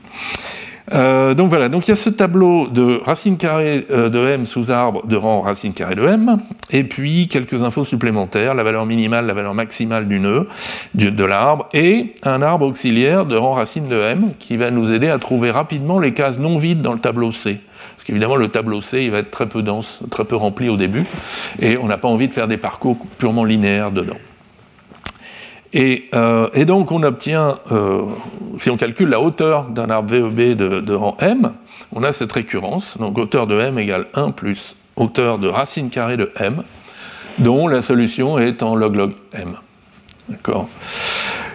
Euh, donc voilà, donc il y a ce tableau de racine carrée euh, de m sous arbre de rang racine carrée de m, et puis quelques infos supplémentaires, la valeur minimale, la valeur maximale du nœud de l'arbre, et un arbre auxiliaire de rang racine de m qui va nous aider à trouver rapidement les cases non vides dans le tableau C. Parce qu'évidemment, le tableau C, il va être très peu dense, très peu rempli au début, et on n'a pas envie de faire des parcours purement linéaires dedans. Euh, et, donc on obtient, euh, si on calcule la hauteur d'un arbre VEB de, rang m, on a cette récurrence, donc hauteur de m égale 1 plus hauteur de racine carrée de m, dont la solution est en log log m. D'accord?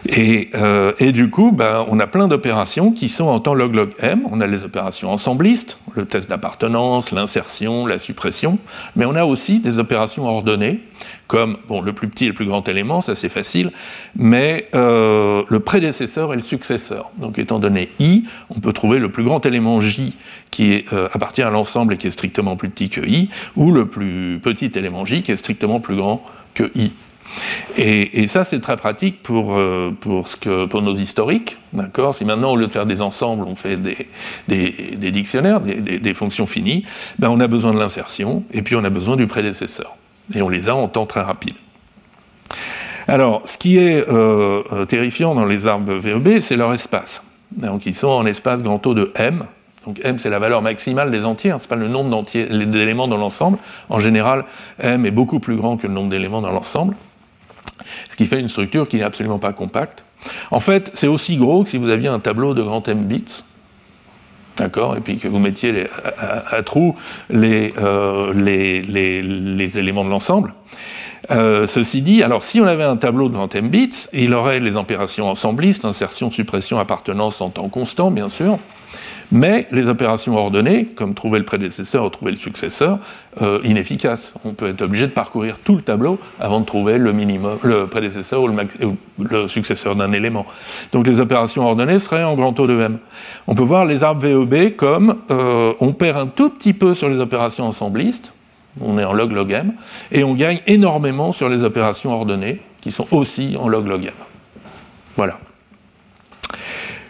Et, euh, et, du coup, ben, on a plein d'opérations qui sont en temps log log m. On a les opérations ensemblistes, le test d'appartenance, l'insertion, la suppression, mais on a aussi des opérations ordonnées, comme le plus petit et le plus grand élément, ça c'est facile, mais euh, le prédécesseur et le successeur. Donc étant donné i, on peut trouver le plus grand élément j qui est, euh, appartient à l'ensemble et qui est strictement plus petit que i, ou le plus petit élément j qui est strictement plus grand que i. Et, ça, c'est très pratique pour, euh, pour, nos historiques. D'accord? Si maintenant, au lieu de faire des ensembles, on fait des, dictionnaires, des, fonctions finies, ben on a besoin de l'insertion et puis on a besoin du prédécesseur. Et on les a en temps très rapide. Alors, ce qui est euh, euh, terrifiant dans les arbres VEB, c'est leur espace. Donc, ils sont en espace grand O de M. Donc, M, c'est la valeur maximale des entiers, hein, ce n'est pas le nombre d'éléments dans l'ensemble. En général, M est beaucoup plus grand que le nombre d'éléments dans l'ensemble ce qui fait une structure qui n'est absolument pas compacte. En fait, c'est aussi gros que si vous aviez un tableau de grand M bits, d'accord, et puis que vous mettiez à, trous euh, les, éléments de l'ensemble. Euh, ceci dit, alors si on avait un tableau de grand M bits, il aurait les opérations ensemblistes, insertion, suppression, appartenance en temps constant, bien sûr, mais les opérations ordonnées, comme trouver le prédécesseur ou trouver le successeur, euh, inefficaces. On peut être obligé de parcourir tout le tableau avant de trouver le, minimum, le prédécesseur ou le, successeur d'un élément. Donc les opérations ordonnées seraient en grand taux de M. On peut voir les arbres VEB comme euh, on perd un tout petit peu sur les opérations ensemblistes, on est en log log M, et on gagne énormément sur les opérations ordonnées, qui sont aussi en log log M. Voilà.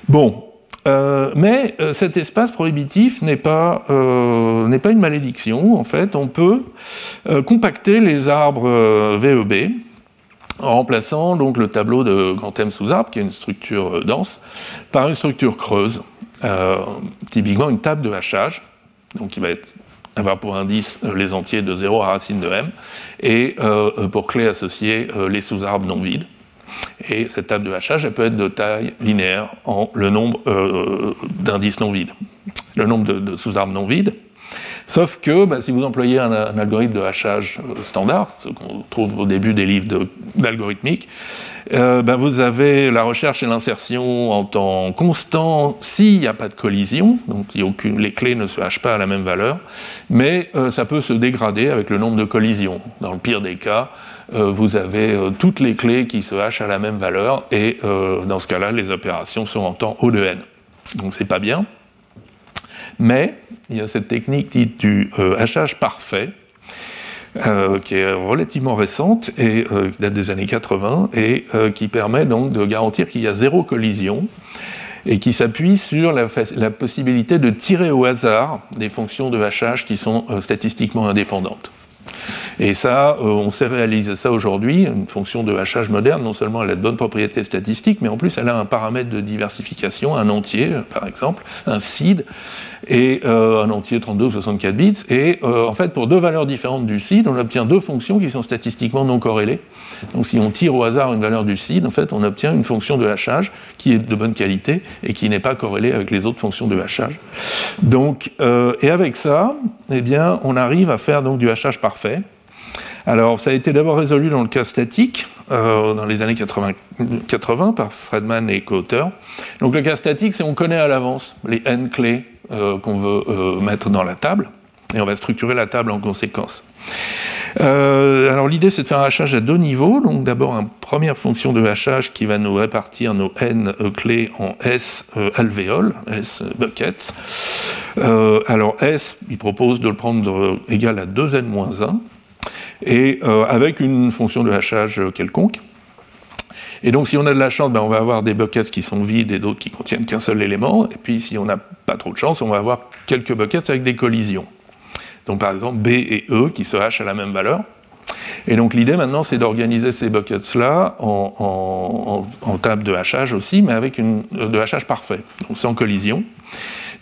Bon, euh, mais euh, cet espace prohibitif n'est pas, euh, pas, une malédiction. En fait, on peut compacter les arbres VEB en remplaçant donc le tableau de grand M sous arbre, qui est une structure dense, par une structure creuse, typiquement une table de hachage, donc qui va avoir pour indice les entiers de 0 à racine de M, et pour clé associée les sous-arbres non vides. Et cette table de hachage, elle peut être de taille linéaire en le nombre euh, d'indices non vides, le nombre de, sous-arbres non vides. Sauf que bah, si vous employez un, algorithme de hachage euh, standard, ce qu'on trouve au début des livres d'algorithmique, euh, bah, vous avez la recherche et l'insertion en temps constant s'il n'y a pas de collision, donc les clés ne se hachent pas à la même valeur, mais ça peut se dégrader avec le nombre de collisions. Dans le pire des cas, euh, vous avez euh, toutes les clés qui se hachent à la même valeur, et euh, dans ce cas-là, les opérations sont en temps O de n. Donc c'est pas bien. Mais il y a cette technique dite du hachage parfait, qui est relativement récente et qui date des années 80 et qui permet donc de garantir qu'il y a zéro collision et qui s'appuie sur la, possibilité de tirer au hasard des fonctions de hachage qui sont statistiquement indépendantes. Et ça, euh, on sait réaliser ça aujourd'hui. Une fonction de hachage moderne, non seulement elle a de bonnes propriétés statistiques, mais en plus elle a un paramètre de diversification, un entier, par exemple, un seed, et euh, un entier 32 ou 64 bits. Et euh, en fait, pour deux valeurs différentes du seed, on obtient deux fonctions qui sont statistiquement non corrélées. Donc si on tire au hasard une valeur du seed, en fait, on obtient une fonction de hachage qui est de bonne qualité et qui n'est pas corrélée avec les autres fonctions de hachage. Donc, et avec ça, eh bien, on arrive à faire donc du hachage parfait. Alors, ça a été d'abord résolu dans le cas statique, euh, dans les années 80, par Fredman et co-auteurs. Donc, le cas statique, c'est on connaît à l'avance les n clés euh, qu'on veut euh, mettre dans la table, et on va structurer la table en conséquence. alors, l'idée, c'est de faire un hachage à deux niveaux. Donc, d'abord, une première fonction de hachage qui va nous répartir nos n clés en s alvéoles, s buckets. alors, s, il propose de le prendre égal à 2n-1 et euh, avec une fonction de hachage quelconque. Et donc, si on a de la chance, ben, on va avoir des buckets qui sont vides et d'autres qui contiennent qu'un seul élément. Et puis, si on n'a pas trop de chance, on va avoir quelques buckets avec des collisions. Donc, par exemple, B et E qui se hachent à la même valeur. Et donc, l'idée maintenant, c'est d'organiser ces buckets-là en, en, table de hachage aussi, mais avec une de hachage parfait, donc sans collision.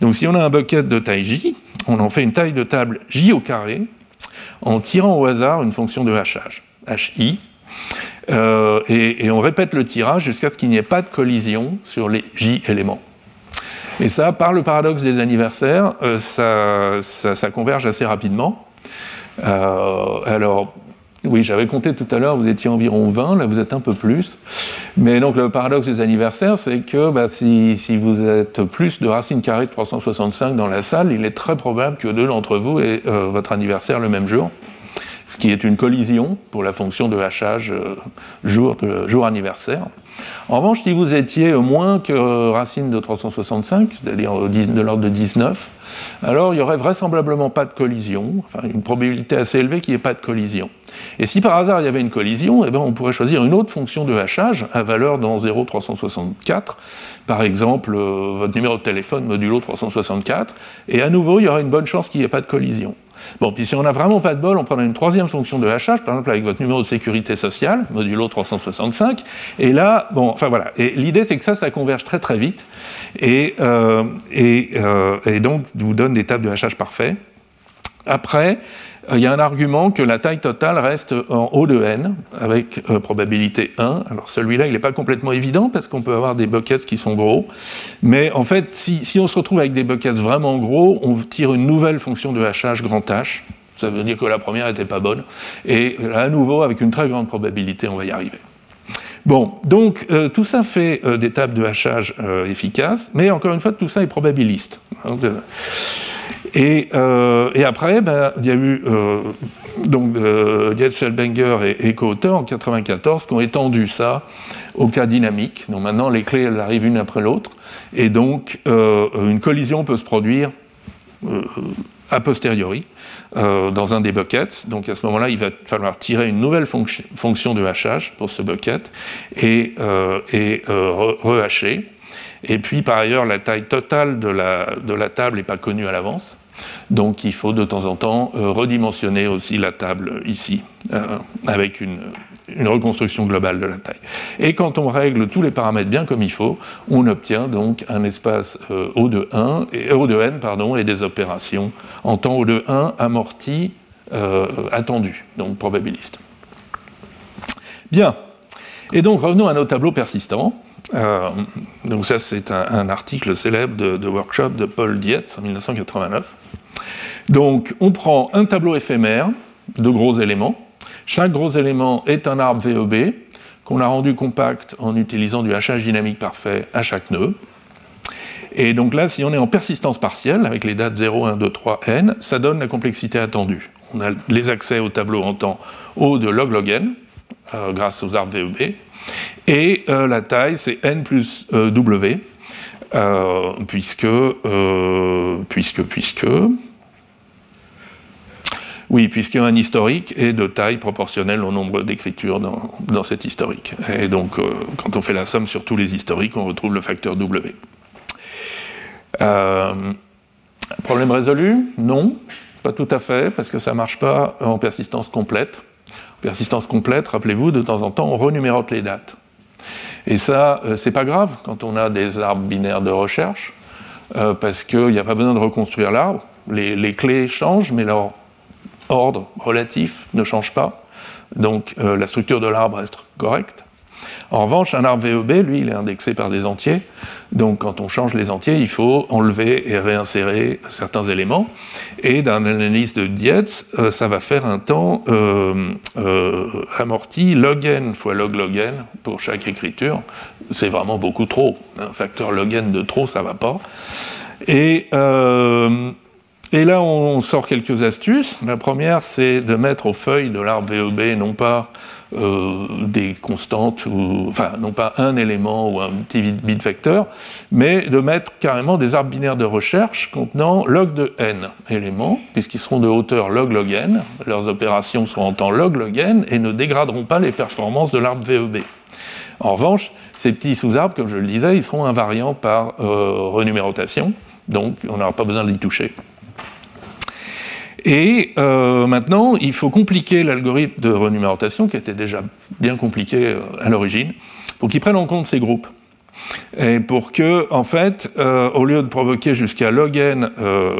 Donc, si on a un bucket de taille J, on en fait une taille de table J au carré, en tirant au hasard une fonction de hachage, HI, euh, et, on répète le tirage jusqu'à ce qu'il n'y ait pas de collision sur les J éléments. Et ça, par le paradoxe des anniversaires, euh, ça, converge assez rapidement. Euh, alors, Oui, j'avais compté tout à l'heure, vous étiez environ 20, là vous êtes un peu plus. Mais donc le paradoxe des anniversaires, c'est que bah, si, vous êtes plus de racines carrées de 365 dans la salle, il est très probable que deux d'entre vous aient euh, votre anniversaire le même jour, ce qui est une collision pour la fonction de hachage euh, jour, anniversaire. En revanche, si vous étiez moins que racine de 365, c'est-à-dire de l'ordre de 19, alors il n'y aurait vraisemblablement pas de collision, enfin une probabilité assez élevée qu'il n'y ait pas de collision. Et si par hasard il y avait une collision, eh bien, on pourrait choisir une autre fonction de hachage à valeur dans 0,364, par exemple euh, votre numéro de téléphone modulo 364, et à nouveau il y aurait une bonne chance qu'il n'y ait pas de collision. Bon, puis si on n'a vraiment pas de bol, on prendra une troisième fonction de hachage, par exemple avec votre numéro de sécurité sociale, modulo 365, et là, bon, enfin voilà, et l'idée c'est que ça, ça converge très très vite, et, euh, et, euh, et donc vous donne des tables de hachage parfait. Après, il y a un argument que la taille totale reste en O de n, avec euh, probabilité 1. Alors celui-là, il n'est pas complètement évident, parce qu'on peut avoir des buckets qui sont gros. Mais en fait, si, on se retrouve avec des buckets vraiment gros, on tire une nouvelle fonction de hachage grand H. Ça veut dire que la première n'était pas bonne. Et à nouveau, avec une très grande probabilité, on va y arriver. Bon, donc euh, tout ça fait des tables de hachage efficaces, mais encore une fois, tout ça est probabiliste. Euh, et, après, ben, il y a eu euh, donc euh, Dietzelbanger et, et co-auteurs en 1994 qui ont étendu ça au cas dynamique. Donc maintenant, les clés arrivent une après l'autre, et donc euh, une collision peut se produire a posteriori dans un des buckets. Donc à ce moment-là, il va falloir tirer une nouvelle fonction de hachage pour ce bucket et, et rehacher. Et puis par ailleurs, la taille totale de la, de la table n'est pas connue à l'avance. Donc il faut de temps en temps euh, redimensionner aussi la table ici, euh, avec une, reconstruction globale de la taille. Et quand on règle tous les paramètres bien comme il faut, on obtient donc un espace euh, O de 1 et O de n pardon, et des opérations en temps O de 1 amorti attendu, donc probabiliste. Bien. Et donc revenons à nos tableaux persistants. donc ça c'est un, article célèbre de, de, workshop de Paul Dietz en 1989. Donc on prend un tableau éphémère de gros éléments. Chaque gros élément est un arbre VEB qu'on a rendu compact en utilisant du hachage dynamique parfait à chaque nœud. Et donc là, si on est en persistance partielle, avec les dates 0, 1, 2, 3, n, ça donne la complexité attendue. On a les accès au tableau en temps O de log log n, euh, grâce aux arbres VEB, et euh, la taille, c'est n plus euh, w, puisque, puisque, puisque, oui, puisqu'il y a un historique est de taille proportionnelle au nombre d'écritures dans, cet historique. Et donc, euh, quand on fait la somme sur tous les historiques, on retrouve le facteur W. Euh, problème résolu? Non, pas tout à fait, parce que ça ne marche pas en persistance complète. En persistance complète, rappelez-vous, de temps en temps, on renumérote les dates. Et ça, euh, c'est pas grave quand on a des arbres binaires de recherche, parce qu'il n'y a pas besoin de reconstruire l'arbre. Les, clés changent, mais leur ordre relatif ne change pas, donc euh, la structure de l'arbre reste correcte. En revanche, un arbre VEB, lui, il est indexé par des entiers, donc quand on change les entiers, il faut enlever et réinsérer certains éléments. Et dans l'analyse de Dietz, euh, ça va faire un temps euh, amorti log n fois log log n pour chaque écriture. C'est vraiment beaucoup trop. Un facteur log n de trop, ça va pas. Et et là, on sort quelques astuces. La première, c'est de mettre aux feuilles de l'arbre VEB non pas euh, des constantes, enfin, non pas un élément ou un petit bit vecteur, mais de mettre carrément des arbres binaires de recherche contenant log de n éléments, puisqu'ils seront de hauteur log log n. Leurs opérations seront en temps log log n et ne dégraderont pas les performances de l'arbre VEB. En revanche, ces petits sous-arbres, comme je le disais, ils seront invariants par euh, renumérotation, donc on n'aura pas besoin d'y toucher. Et euh, maintenant, il faut compliquer l'algorithme de renumérotation, qui était déjà bien compliqué euh, à l'origine, pour qu'il prenne en compte ces groupes. Et pour que, en fait, euh, au lieu de provoquer jusqu'à log n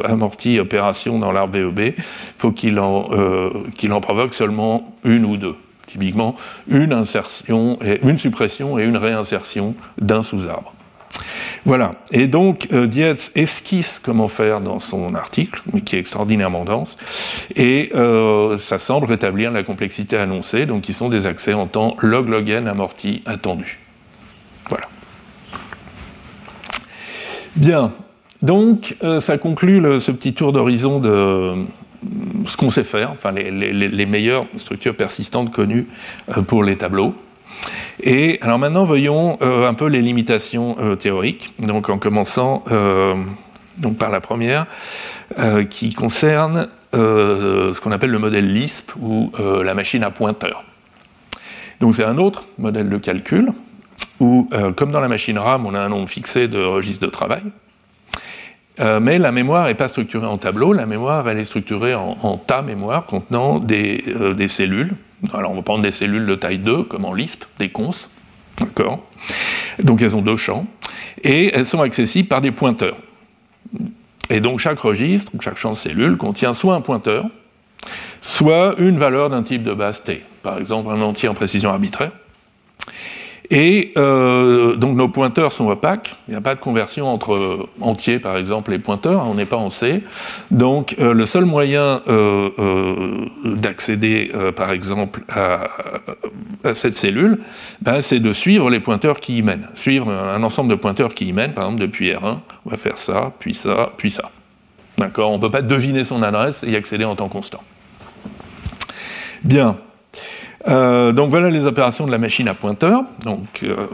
amorti opération dans l'arbre VEB, il faut qu'il en, provoque seulement une ou deux. Typiquement, une insertion, une suppression et une réinsertion d'un sous-arbre. Voilà. Et donc, euh, Dietz esquisse comment faire dans son article, qui est extraordinairement dense, et euh, ça semble rétablir la complexité annoncée, donc qui sont des accès en temps log-log n amorti attendu. Voilà. Bien. Donc, euh, ça conclut ce petit tour d'horizon de ce qu'on sait faire, enfin les, meilleures structures persistantes connues pour les tableaux. Et alors maintenant, voyons euh, un peu les limitations euh, théoriques. Donc en commençant euh, donc par la première, qui concerne ce qu'on appelle le modèle Lisp ou la machine à pointeur. Donc c'est un autre modèle de calcul où, comme dans la machine RAM, on a un nombre fixé de registres de travail. mais la mémoire n'est pas structurée en tableau, la mémoire elle est structurée en, tas mémoire contenant des, des cellules, alors on va prendre des cellules de taille 2, comme en Lisp, des cons. D'accord Donc elles ont deux champs. Et elles sont accessibles par des pointeurs. Et donc chaque registre, chaque champ de cellule contient soit un pointeur, soit une valeur d'un type de base T. Par exemple, un entier en précision arbitraire. Et euh, donc nos pointeurs sont opaques, il n'y a pas de conversion entre entiers par exemple et pointeurs, on n'est pas en C. Donc euh, le seul moyen euh, d'accéder par exemple à, cette cellule, ben, c'est de suivre les pointeurs qui y mènent. Suivre un ensemble de pointeurs qui y mènent, par exemple depuis R1, on va faire ça, puis ça, puis ça. D'accord? On ne peut pas deviner son adresse et y accéder en temps constant. Bien. Euh, donc voilà les opérations de la machine à pointeur. Donc euh,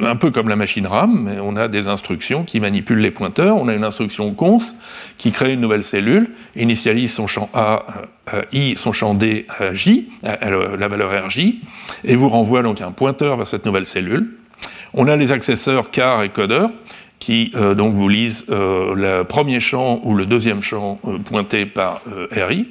un peu comme la machine RAM, mais on a des instructions qui manipulent les pointeurs. On a une instruction cons qui crée une nouvelle cellule, initialise son champ A, euh, I, son champ D J, la valeur RJ, et vous renvoie donc un pointeur vers cette nouvelle cellule. On a les accesseurs car et codeur qui donc vous lisent le premier champ ou le deuxième champ pointé par RI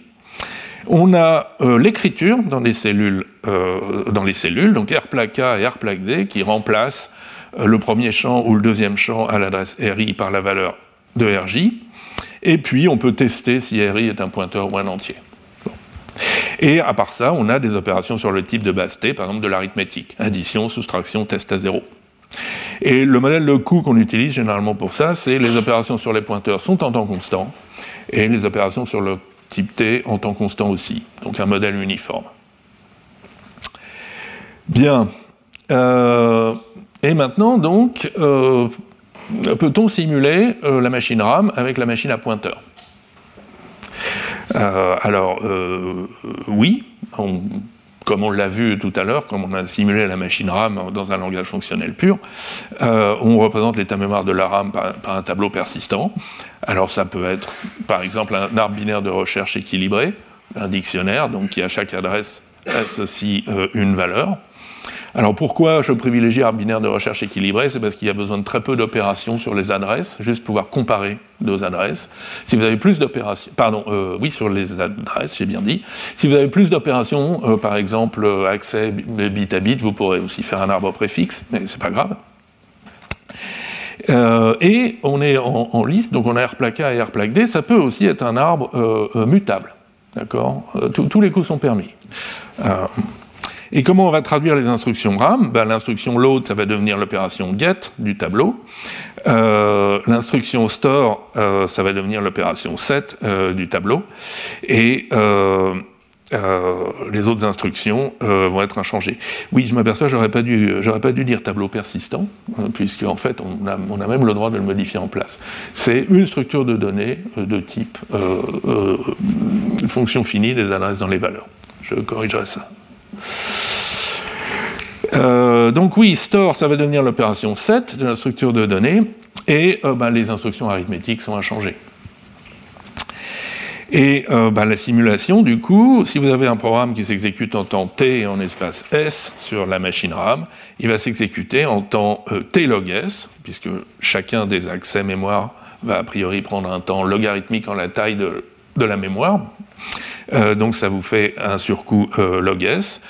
on a euh, l'écriture dans, les cellules, euh, dans les cellules, donc R plaque A et R plaque D, qui remplacent euh, le premier champ ou le deuxième champ à l'adresse RI par la valeur de RJ. Et puis, on peut tester si RI est un pointeur ou un entier. Et à part ça, on a des opérations sur le type de base T, par exemple de l'arithmétique, addition, soustraction, test à zéro. Et le modèle de coût qu'on utilise généralement pour ça, c'est les opérations sur les pointeurs sont en temps constant, et les opérations sur le type T en temps constant aussi, donc un modèle uniforme. Bien. Euh, et maintenant, donc, euh, peut-on simuler euh, la machine RAM avec la machine à pointeur? Alors, oui, comme on l'a vu tout à l'heure, comme on a simulé la machine RAM dans un langage fonctionnel pur, on représente l'état mémoire de la RAM par, un tableau persistant. Alors ça peut être par exemple un arbre binaire de recherche équilibré, un dictionnaire, donc qui à chaque adresse associe euh, une valeur. Alors pourquoi je privilégie arbre binaire de recherche équilibré? C'est parce qu'il y a besoin de très peu d'opérations sur les adresses, juste pouvoir comparer deux adresses. Si vous avez plus d'opérations, pardon, euh, oui sur les adresses, j'ai bien dit. Si vous avez plus d'opérations, euh, par exemple accès bit à bit, vous pourrez aussi faire un arbre préfixe, mais c'est pas grave. Euh, et on est en, liste, donc on a R plaque A et R plaque D, ça peut aussi être un arbre euh, euh, mutable. D'accord? Tous les coups sont permis. Et comment on va traduire les instructions RAM? Ben, L'instruction load, ça va devenir l'opération get du tableau. L'instruction store, ça va devenir l'opération set du tableau. Et euh, les autres instructions euh, vont être inchangées. Oui, je m'aperçois, j'aurais pas dû, pas dû dire tableau persistant, hein, puisque en fait, on a, même le droit de le modifier en place. C'est une structure de données euh, de type fonction finie des adresses dans les valeurs. Je corrigerai ça. Donc oui, store, ça va devenir l'opération set de la structure de données, et ben, les instructions arithmétiques sont inchangées. Et euh, bah, la simulation, du coup, si vous avez un programme qui s'exécute en temps t et en espace s sur la machine RAM, il va s'exécuter en temps euh, t log s, puisque chacun des accès mémoire va a priori prendre un temps logarithmique en la taille de, la mémoire. Euh, donc ça vous fait un surcoût log s,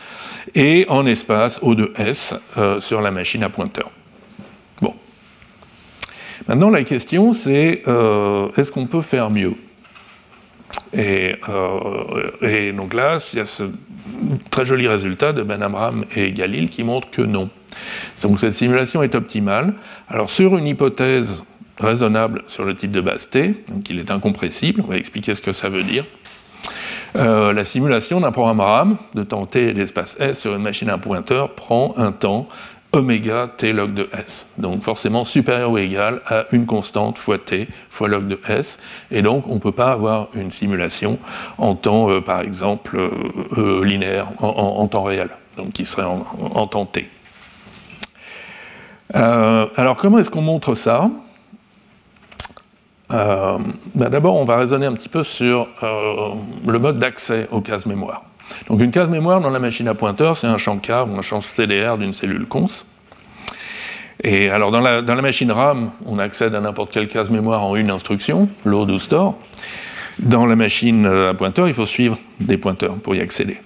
et en espace O de s sur la machine à pointeur. Bon. Maintenant, la question, c'est est-ce qu'on peut faire mieux? Euh, et, donc là, il y a ce très joli résultat de Ben Amram et Galil qui montre que non. Donc cette simulation est optimale. Alors sur une hypothèse raisonnable sur le type de base T, donc il est incompressible, on va expliquer ce que ça veut dire. Euh, la simulation d'un programme RAM de temps t et d'espace S sur une machine à pointeur prend un temps oméga t log de S. Donc forcément supérieur ou égal à une constante fois t fois log de S. Et donc on ne peut pas avoir une simulation en temps, euh, par exemple, euh, linéaire, en, temps réel, donc qui serait en, temps t. alors comment est-ce qu'on montre ça? Euh, ben D'abord, on va raisonner un petit peu sur euh, le mode d'accès aux cases mémoire. Donc une case mémoire dans la machine à pointeur, c'est un champ K ou un champ CDR d'une cellule cons. Et alors dans la, machine RAM, on accède à n'importe quelle case mémoire en une instruction, load ou store. Dans la machine à pointeur, il faut suivre des pointeurs pour y accéder.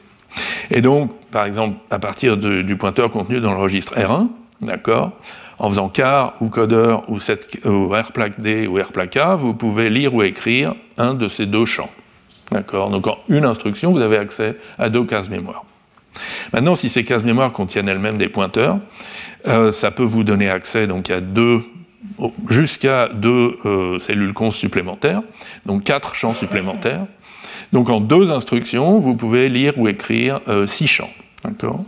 Et donc, par exemple, à partir du pointeur contenu dans le registre R1, d'accord, en faisant car ou codeur ou, R plaque D ou R plaque A, vous pouvez lire ou écrire un de ces deux champs. D'accord? Donc en une instruction, vous avez accès à deux cases mémoire. Maintenant, si ces cases mémoire contiennent elles-mêmes des pointeurs, euh, ça peut vous donner accès donc à deux jusqu'à deux euh, cellules cons supplémentaires, donc quatre champs supplémentaires. Donc en deux instructions, vous pouvez lire ou écrire euh, six champs. D'accord?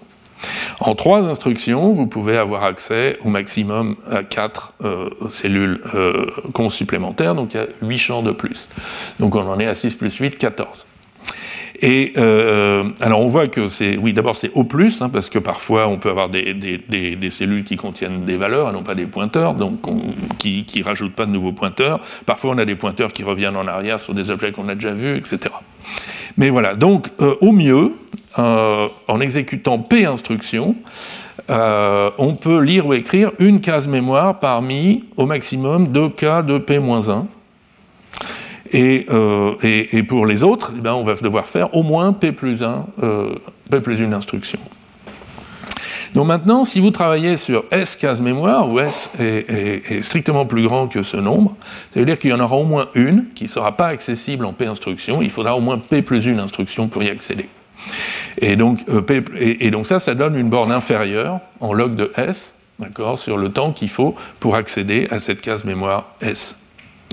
En trois instructions, vous pouvez avoir accès au maximum à quatre euh, cellules euh, cons supplémentaires, donc il y a 8 champs de plus. Donc on en est à 6 plus 8, 14. Et euh, alors on voit que c'est, oui, d'abord c'est plus, hein, parce que parfois on peut avoir des, cellules qui contiennent des valeurs et non pas des pointeurs, donc qui ne rajoutent pas de nouveaux pointeurs. Parfois on a des pointeurs qui reviennent en arrière sur des objets qu'on a déjà vus, etc. Mais voilà, donc au mieux, euh, en exécutant P instructions, euh, on peut lire ou écrire une case mémoire parmi au maximum deux cas de P-1. Euh, et, pour les autres, eh ben, on va devoir faire au moins P plus 1, P plus une instruction. Donc maintenant, si vous travaillez sur S case mémoire, où S est, strictement plus grand que ce nombre, ça veut dire qu'il y en aura au moins une qui ne sera pas accessible en P instruction, il faudra au moins P plus une instruction pour y accéder. Et donc, euh, et, donc ça, ça donne une borne inférieure en log de S, d'accord, sur le temps qu'il faut pour accéder à cette case mémoire S,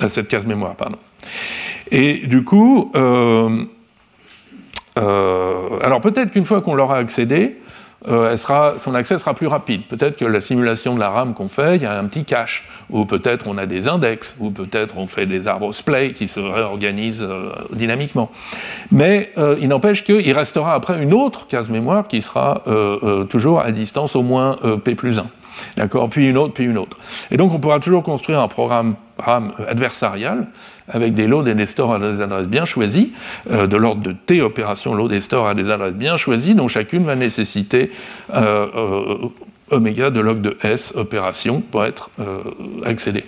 à cette case mémoire, pardon. Et du coup, euh, euh, alors peut-être qu'une fois qu'on l'aura accédé, euh, son accès sera plus rapide. Peut-être que la simulation de la RAM qu'on fait, il y a un petit cache, ou peut-être on a des index, ou peut-être on fait des arbres splay qui se réorganisent euh, dynamiquement. Mais euh, il n'empêche qu'il restera après une autre case mémoire qui sera toujours à distance au moins P plus 1. D'accord? Puis une autre, puis une autre. Et donc on pourra toujours construire un programme RAM adversarial avec des loads et des stores à des adresses bien choisies, euh, de l'ordre de T opérations load et store à des adresses bien choisies, dont chacune va nécessiter euh, euh, oméga de log de S opération pour être accédée.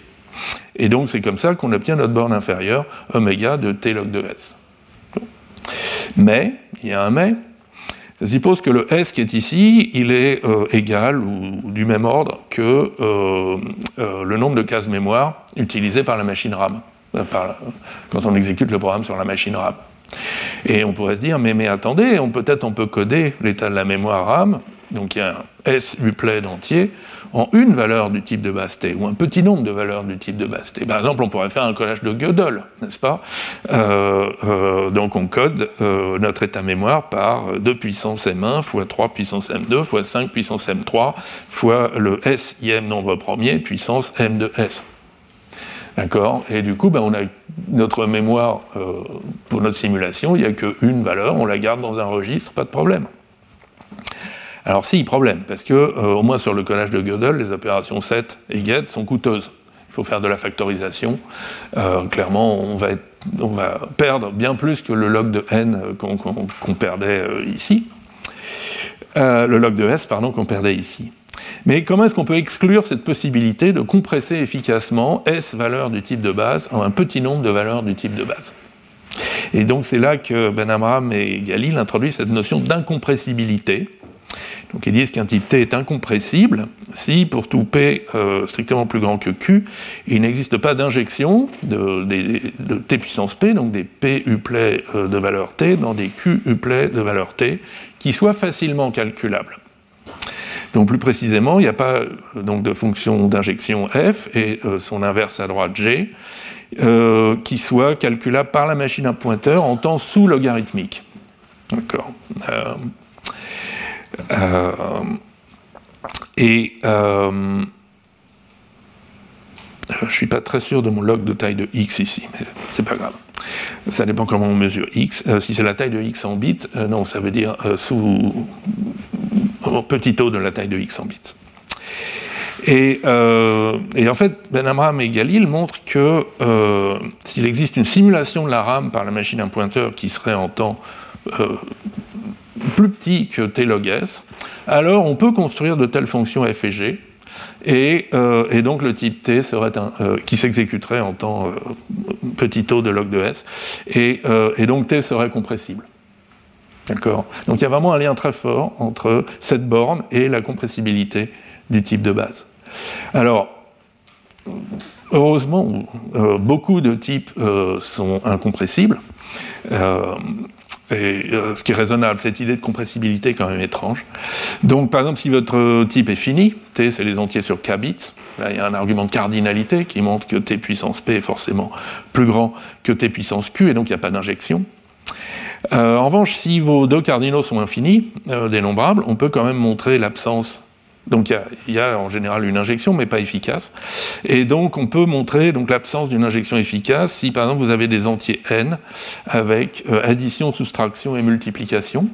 Et donc c'est comme ça qu'on obtient notre borne inférieure, oméga de T log de S. Mais, il y a un mais, ça suppose que le S qui est ici, il est égal ou, du même ordre que le nombre de cases mémoire utilisées par la machine RAM. Euh, quand on exécute le programme sur la machine RAM. Et on pourrait se dire, mais, attendez, peut-être on peut coder l'état de la mémoire RAM, donc il y a un S entier, en une valeur du type de base T, ou un petit nombre de valeurs du type de base T. Par exemple, on pourrait faire un collage de Gödel, n'est-ce pas? Euh, euh, Donc on code notre état mémoire par 2 puissance M1 fois 3 puissance M2 fois 5 puissance M3 fois le S im nombre premier puissance M de S. D'accord Et du coup, ben, on a notre mémoire euh, pour notre simulation, il n'y a qu'une valeur, on la garde dans un registre, pas de problème. Alors si, problème, parce que euh, au moins sur le collage de Gödel, les opérations set et get sont coûteuses. Il faut faire de la factorisation. Euh, clairement, on va, on va, perdre bien plus que le log de n qu'on perdait ici. le log de s, pardon, qu'on perdait ici. Mais comment est-ce qu'on peut exclure cette possibilité de compresser efficacement S valeurs du type de base en un petit nombre de valeurs du type de base? Et donc c'est là que Ben Amram et Galil introduisent cette notion d'incompressibilité. Donc ils disent qu'un type T est incompressible si, pour tout P euh, strictement plus grand que Q, il n'existe pas d'injection de, T puissance P, donc des P uplets euh, de valeur T, dans des Q uplets de valeur T, qui soient facilement calculables. Donc plus précisément, il n'y a pas donc, de fonction d'injection f et son inverse à droite g qui soit calculable par la machine à pointeur en temps sous-logarithmique. D'accord. et je ne suis pas très sûr de mon log de taille de x ici, mais c'est pas grave. Ça dépend comment on mesure x. Euh, si c'est la taille de x en bits, euh, non, ça veut dire euh, sous petit taux de la taille de x en bits. Et, en fait, Ben Amram et Galil montrent que s'il existe une simulation de la RAM par la machine à pointeur qui serait en temps plus petit que t log s, alors on peut construire de telles fonctions f et g euh, et, donc le type T serait un, euh, qui s'exécuterait en temps euh, petit taux de log de S, et, donc T serait compressible. Donc il y a vraiment un lien très fort entre cette borne et la compressibilité du type de base. Alors, heureusement, beaucoup de types sont incompressibles. Euh, ce qui est raisonnable, cette idée de compressibilité est quand même étrange. Donc, par exemple, si votre type est fini, T c'est les entiers sur K bits, là il y a un argument de cardinalité qui montre que T puissance P est forcément plus grand que T puissance Q, et donc il n'y a pas d'injection. Euh, en revanche, si vos deux cardinaux sont infinis, euh, dénombrables, on peut quand même montrer l'absence donc il y, a en général une injection, mais pas efficace. Et donc on peut montrer l'absence d'une injection efficace si par exemple vous avez des entiers n avec euh, addition, soustraction et multiplication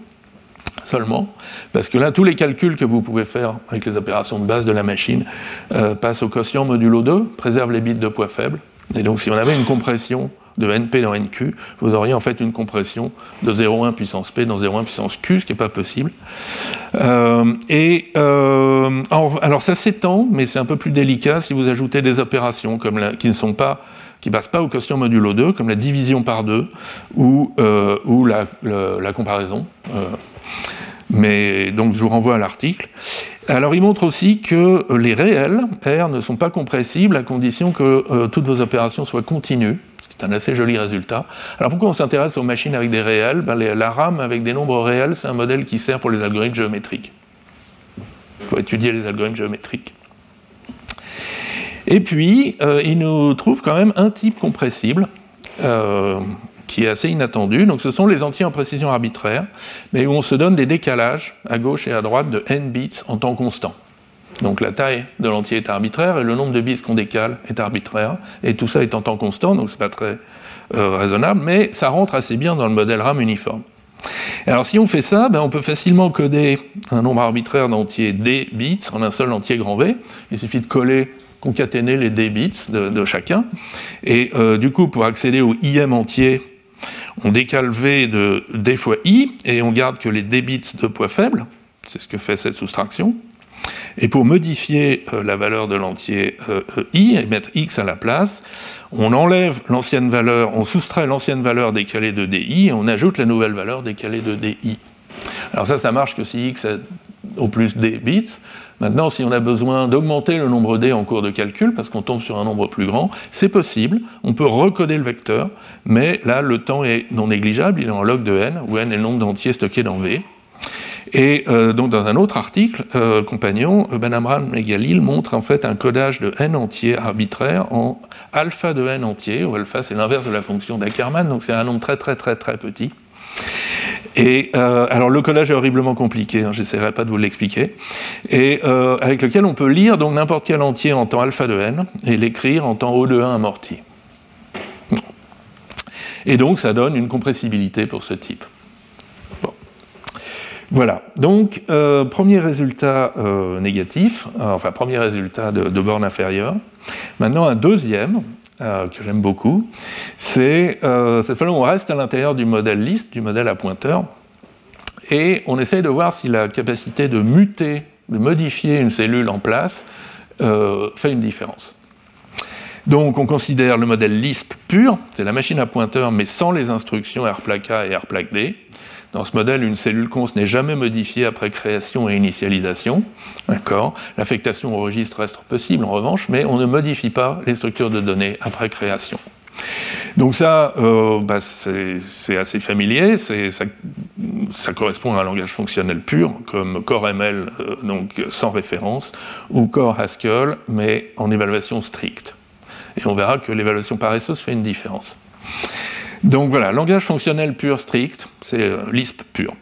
seulement, parce que là, tous les calculs que vous pouvez faire avec les opérations de base de la machine passent au quotient modulo 2, préservent les bits de poids faible. Et donc si on avait une compression de NP dans NQ, vous auriez en fait une compression de 0,1 puissance P dans 0,1 puissance Q, ce qui n'est pas possible. Euh, et euh, alors ça s'étend, mais c'est un peu plus délicat si vous ajoutez des opérations comme qui ne sont pas qui passent pas au quotient modulo 2, comme la division par 2 ou, euh, ou la, comparaison. Mais donc je vous renvoie à l'article. Alors il montre aussi que les réels, R, ne sont pas compressibles à condition que toutes vos opérations soient continues. C'est un assez joli résultat. Alors pourquoi on s'intéresse aux machines avec des réels? Ben, La RAM avec des nombres réels, c'est un modèle qui sert pour les algorithmes géométriques, pour étudier les algorithmes géométriques. Et puis, euh, il nous trouve quand même un type compressible. Euh, qui est assez inattendu. Donc, ce sont les entiers en précision arbitraire, mais où on se donne des décalages à gauche et à droite de n bits en temps constant. Donc la taille de l'entier est arbitraire et le nombre de bits qu'on décale est arbitraire. Et tout ça est en temps constant, donc c'est pas très euh, raisonnable, mais ça rentre assez bien dans le modèle RAM uniforme. Alors si on fait ça, ben, on peut facilement coder un nombre arbitraire d'entiers d bits en un seul entier grand V. Il suffit de coller, concaténer les d bits de, chacun. Et euh, du coup, pour accéder au im entier, on décale V de d fois i et on garde que les d bits de poids faible. C'est ce que fait cette soustraction. Et pour modifier euh, la valeur de l'entier euh, euh, i et mettre x à la place, on enlève l'ancienne valeur, on soustrait l'ancienne valeur décalée de di et on ajoute la nouvelle valeur décalée de di. Alors ça, ça marche que si x est au plus d bits. Maintenant, si on a besoin d'augmenter le nombre d en cours de calcul, parce qu'on tombe sur un nombre plus grand, c'est possible. On peut recoder le vecteur, mais là, le temps est non négligeable, il est en log de n, où n est le nombre d'entiers stockés dans v. Et euh, donc dans un autre article, euh, compagnon, Ben Amram et Galil montrent en fait un codage de n entier arbitraire en alpha de n entier, où alpha c'est l'inverse de la fonction d'Ackermann, donc c'est un nombre très très très très petit. Et euh, alors le codage est horriblement compliqué, hein, j'essaierai pas de vous l'expliquer, et avec lequel on peut lire donc n'importe quel entier en temps alpha de n et l'écrire en temps O de 1 amorti. Et donc ça donne une compressibilité pour ce type. Voilà, donc euh, premier résultat euh, négatif, euh, enfin premier résultat de, borne inférieure. Maintenant un deuxième, que j'aime beaucoup, c'est cette fois-là reste à l'intérieur du modèle liste, du modèle à pointeur, et on essaye de voir si la capacité de muter, de modifier une cellule en place fait une différence. Donc on considère le modèle Lisp pur, c'est la machine à pointeur mais sans les instructions rplaca et rplacd. Dans ce modèle, une cellule const n'est jamais modifiée après création et initialisation. L'affectation au registre reste possible en revanche, mais on ne modifie pas les structures de données après création. Donc ça, euh, bah, c'est assez familier, ça ça correspond à un langage fonctionnel pur, comme CoreML, donc sans référence, ou Core Haskell, mais en évaluation stricte. Et on verra que l'évaluation paresseuse fait une différence. Donc voilà, langage fonctionnel pur strict, c'est Lisp pur.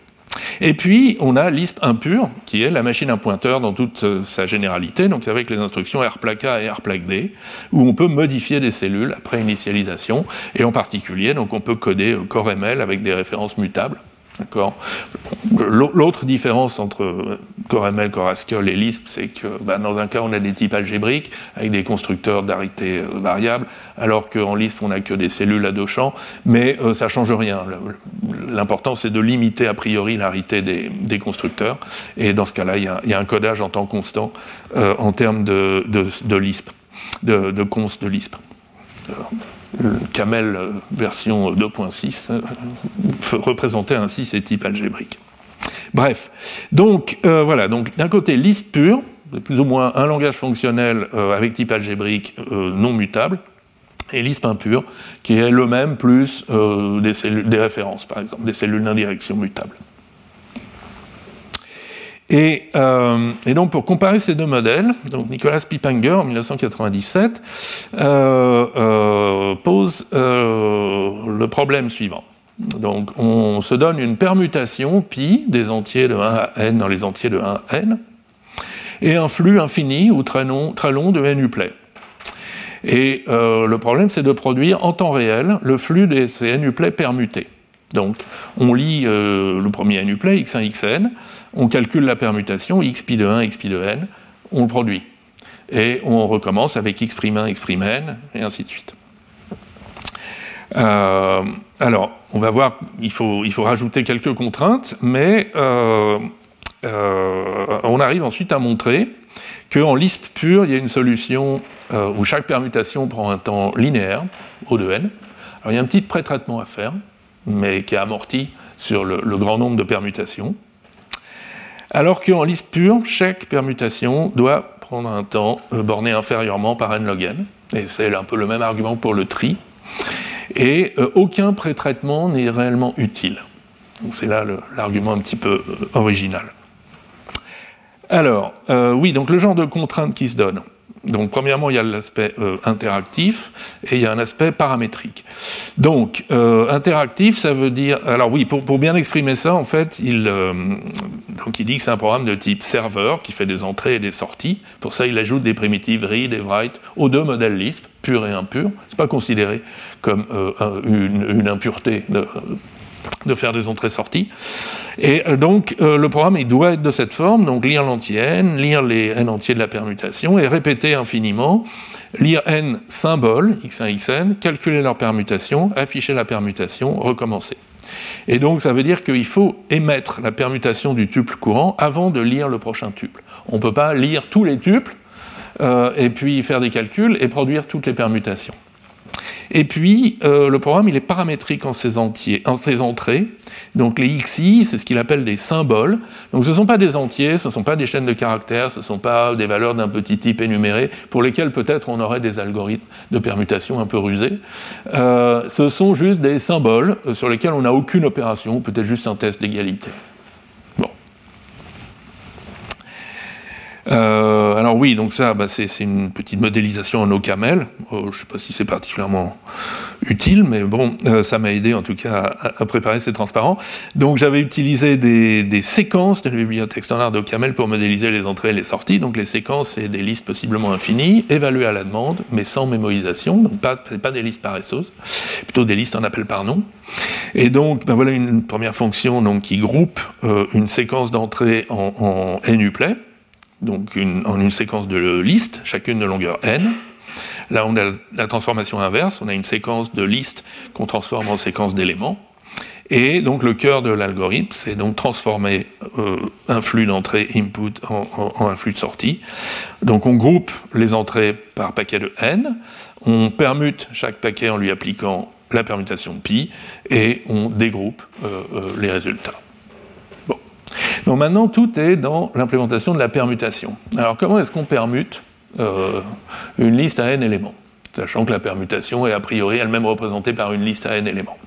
Et puis, on a Lisp impur, qui est la machine à pointeur dans toute euh, sa généralité, donc avec les instructions rplaca et rplacd, où on peut modifier des cellules après initialisation, et en particulier, donc on peut coder CoreML avec des références mutables. D'accord L'autre différence entre CoreML, CoreHaskell et Lisp, c'est que bah, dans un cas, on a des types algébriques avec des constructeurs d'arité euh, variables, alors qu'en Lisp, on n'a que des cellules à deux champs, mais euh, ça ne change rien. L'important, c'est de limiter a priori l'arité des, constructeurs, et dans ce cas-là, il y, a un codage en temps constant euh, en termes de, Lisp, de, de const de Lisp. Camel euh, version 2.6 euh, représentait ainsi ces types algébriques. Bref, donc euh, voilà, donc d'un côté Lisp pur, plus ou moins un langage fonctionnel avec type algébrique non mutable, et Lisp impur, qui est le même plus des, des références, par exemple, des cellules d'indirection mutables. Euh, et, donc, pour comparer ces deux modèles, donc Nicolas Pipanger, en 1997, euh, euh, pose le problème suivant. Donc, on se donne une permutation pi des entiers de 1 à n dans les entiers de 1 à n, et un flux infini ou très long, très long de n uplay. Et le problème, c'est de produire en temps réel le flux de ces n uplay permutés. Donc, on lit le premier n uplay, x1, xn, on calcule la permutation, x pi de 1, x pi de n, on le produit. Et on recommence avec x'1, x''n, et ainsi de suite. Euh, alors, on va voir, il faut, il rajouter quelques contraintes, mais euh, euh, on arrive ensuite à montrer qu'en Lisp pur, il y a une solution où chaque permutation prend un temps linéaire, O de n. Alors, il y a un petit pré-traitement à faire, mais qui est amorti sur le grand nombre de permutations alors qu'en Lisp pur, chaque permutation doit prendre un temps euh, borné inférieurement par n log n, et c'est un peu le même argument pour le tri, et euh, aucun pré-traitement n'est réellement utile. c'est là l'argument un petit peu euh, original. Alors, oui, donc le genre de contraintes qui se donne. Donc, premièrement, il y a l'aspect euh, interactif et il y a un aspect paramétrique. Donc, euh, interactif, ça veut dire. Alors, oui, pour, bien exprimer ça, en fait, il, euh, donc dit que c'est un programme de type serveur qui fait des entrées et des sorties. Pour ça, il ajoute des primitives read et write aux deux modèles Lisp, pur et impur. Ce n'est pas considéré comme une, impureté de faire des entrées-sorties. Et euh, donc, euh, le programme, il doit être de cette forme, donc lire l'entier n, lire les n entiers de la permutation, et répéter infiniment, lire n symboles, x1, xn, calculer leur permutation, afficher la permutation, recommencer. Et donc, ça veut dire qu'il faut émettre la permutation du tuple courant avant de lire le prochain tuple. On ne peut pas lire tous les tuples, euh, et puis faire des calculs et produire toutes les permutations. Et puis, euh, le programme, il est paramétrique en ses, entrées. Donc, les XI, c'est ce qu'il appelle des symboles. Donc, ce ne sont pas des entiers, ce ne sont pas des chaînes de caractères, ce ne sont pas des valeurs d'un petit type énuméré, pour lesquelles peut-être on aurait des algorithmes de permutation un peu rusés. Euh, ce sont juste des symboles euh, sur lesquels on n'a aucune opération, peut-être juste un test d'égalité. Euh, alors oui, donc ça, bah, c'est une petite modélisation en OCaml. Euh, je ne sais pas si c'est particulièrement utile, mais bon, euh, ça m'a aidé en tout cas à, préparer ces transparents. Donc j'avais utilisé des, séquences de la bibliothèque standard d'OCaml pour modéliser les entrées et les sorties. Donc les séquences, c'est des listes possiblement infinies, évaluées à la demande, mais sans mémorisation, donc pas, pas des listes paresseuses, plutôt des listes en appel par nom. Et donc, ben voilà une première fonction donc, qui groupe une séquence d'entrées en, en NUPLAY donc en une séquence de listes, chacune de longueur n. Là, on a la transformation inverse, on a une séquence de listes qu'on transforme en séquence d'éléments. Et donc le cœur de l'algorithme, c'est donc transformer euh, un flux d'entrée input en, un flux de sortie. Donc on groupe les entrées par paquet de n, on permute chaque paquet en lui appliquant la permutation pi, et on dégroupe euh, euh, les résultats. Donc maintenant, tout est dans l'implémentation de la permutation. Alors comment est-ce qu'on permute euh, une liste à n éléments? Sachant que la permutation est a priori elle-même représentée par une liste à n éléments.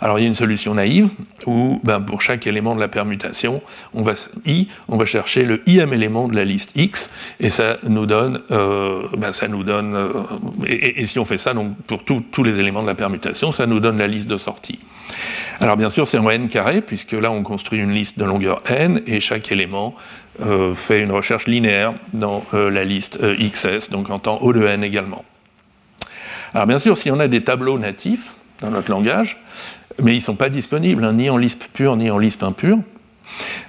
Alors il y a une solution naïve où ben, pour chaque élément de la permutation, on va, chercher le ième élément de la liste x et ça nous donne, euh, ben, euh, et, si on fait ça pour tous les éléments de la permutation, ça nous donne la liste de sortie. Alors bien sûr c'est en n carré puisque là on construit une liste de longueur n et chaque élément euh, fait une recherche linéaire dans la liste xs donc en temps O de n également. Alors bien sûr si on a des tableaux natifs dans notre langage, mais ils ne sont pas disponibles, hein, ni en Lisp pur, ni en Lisp impur.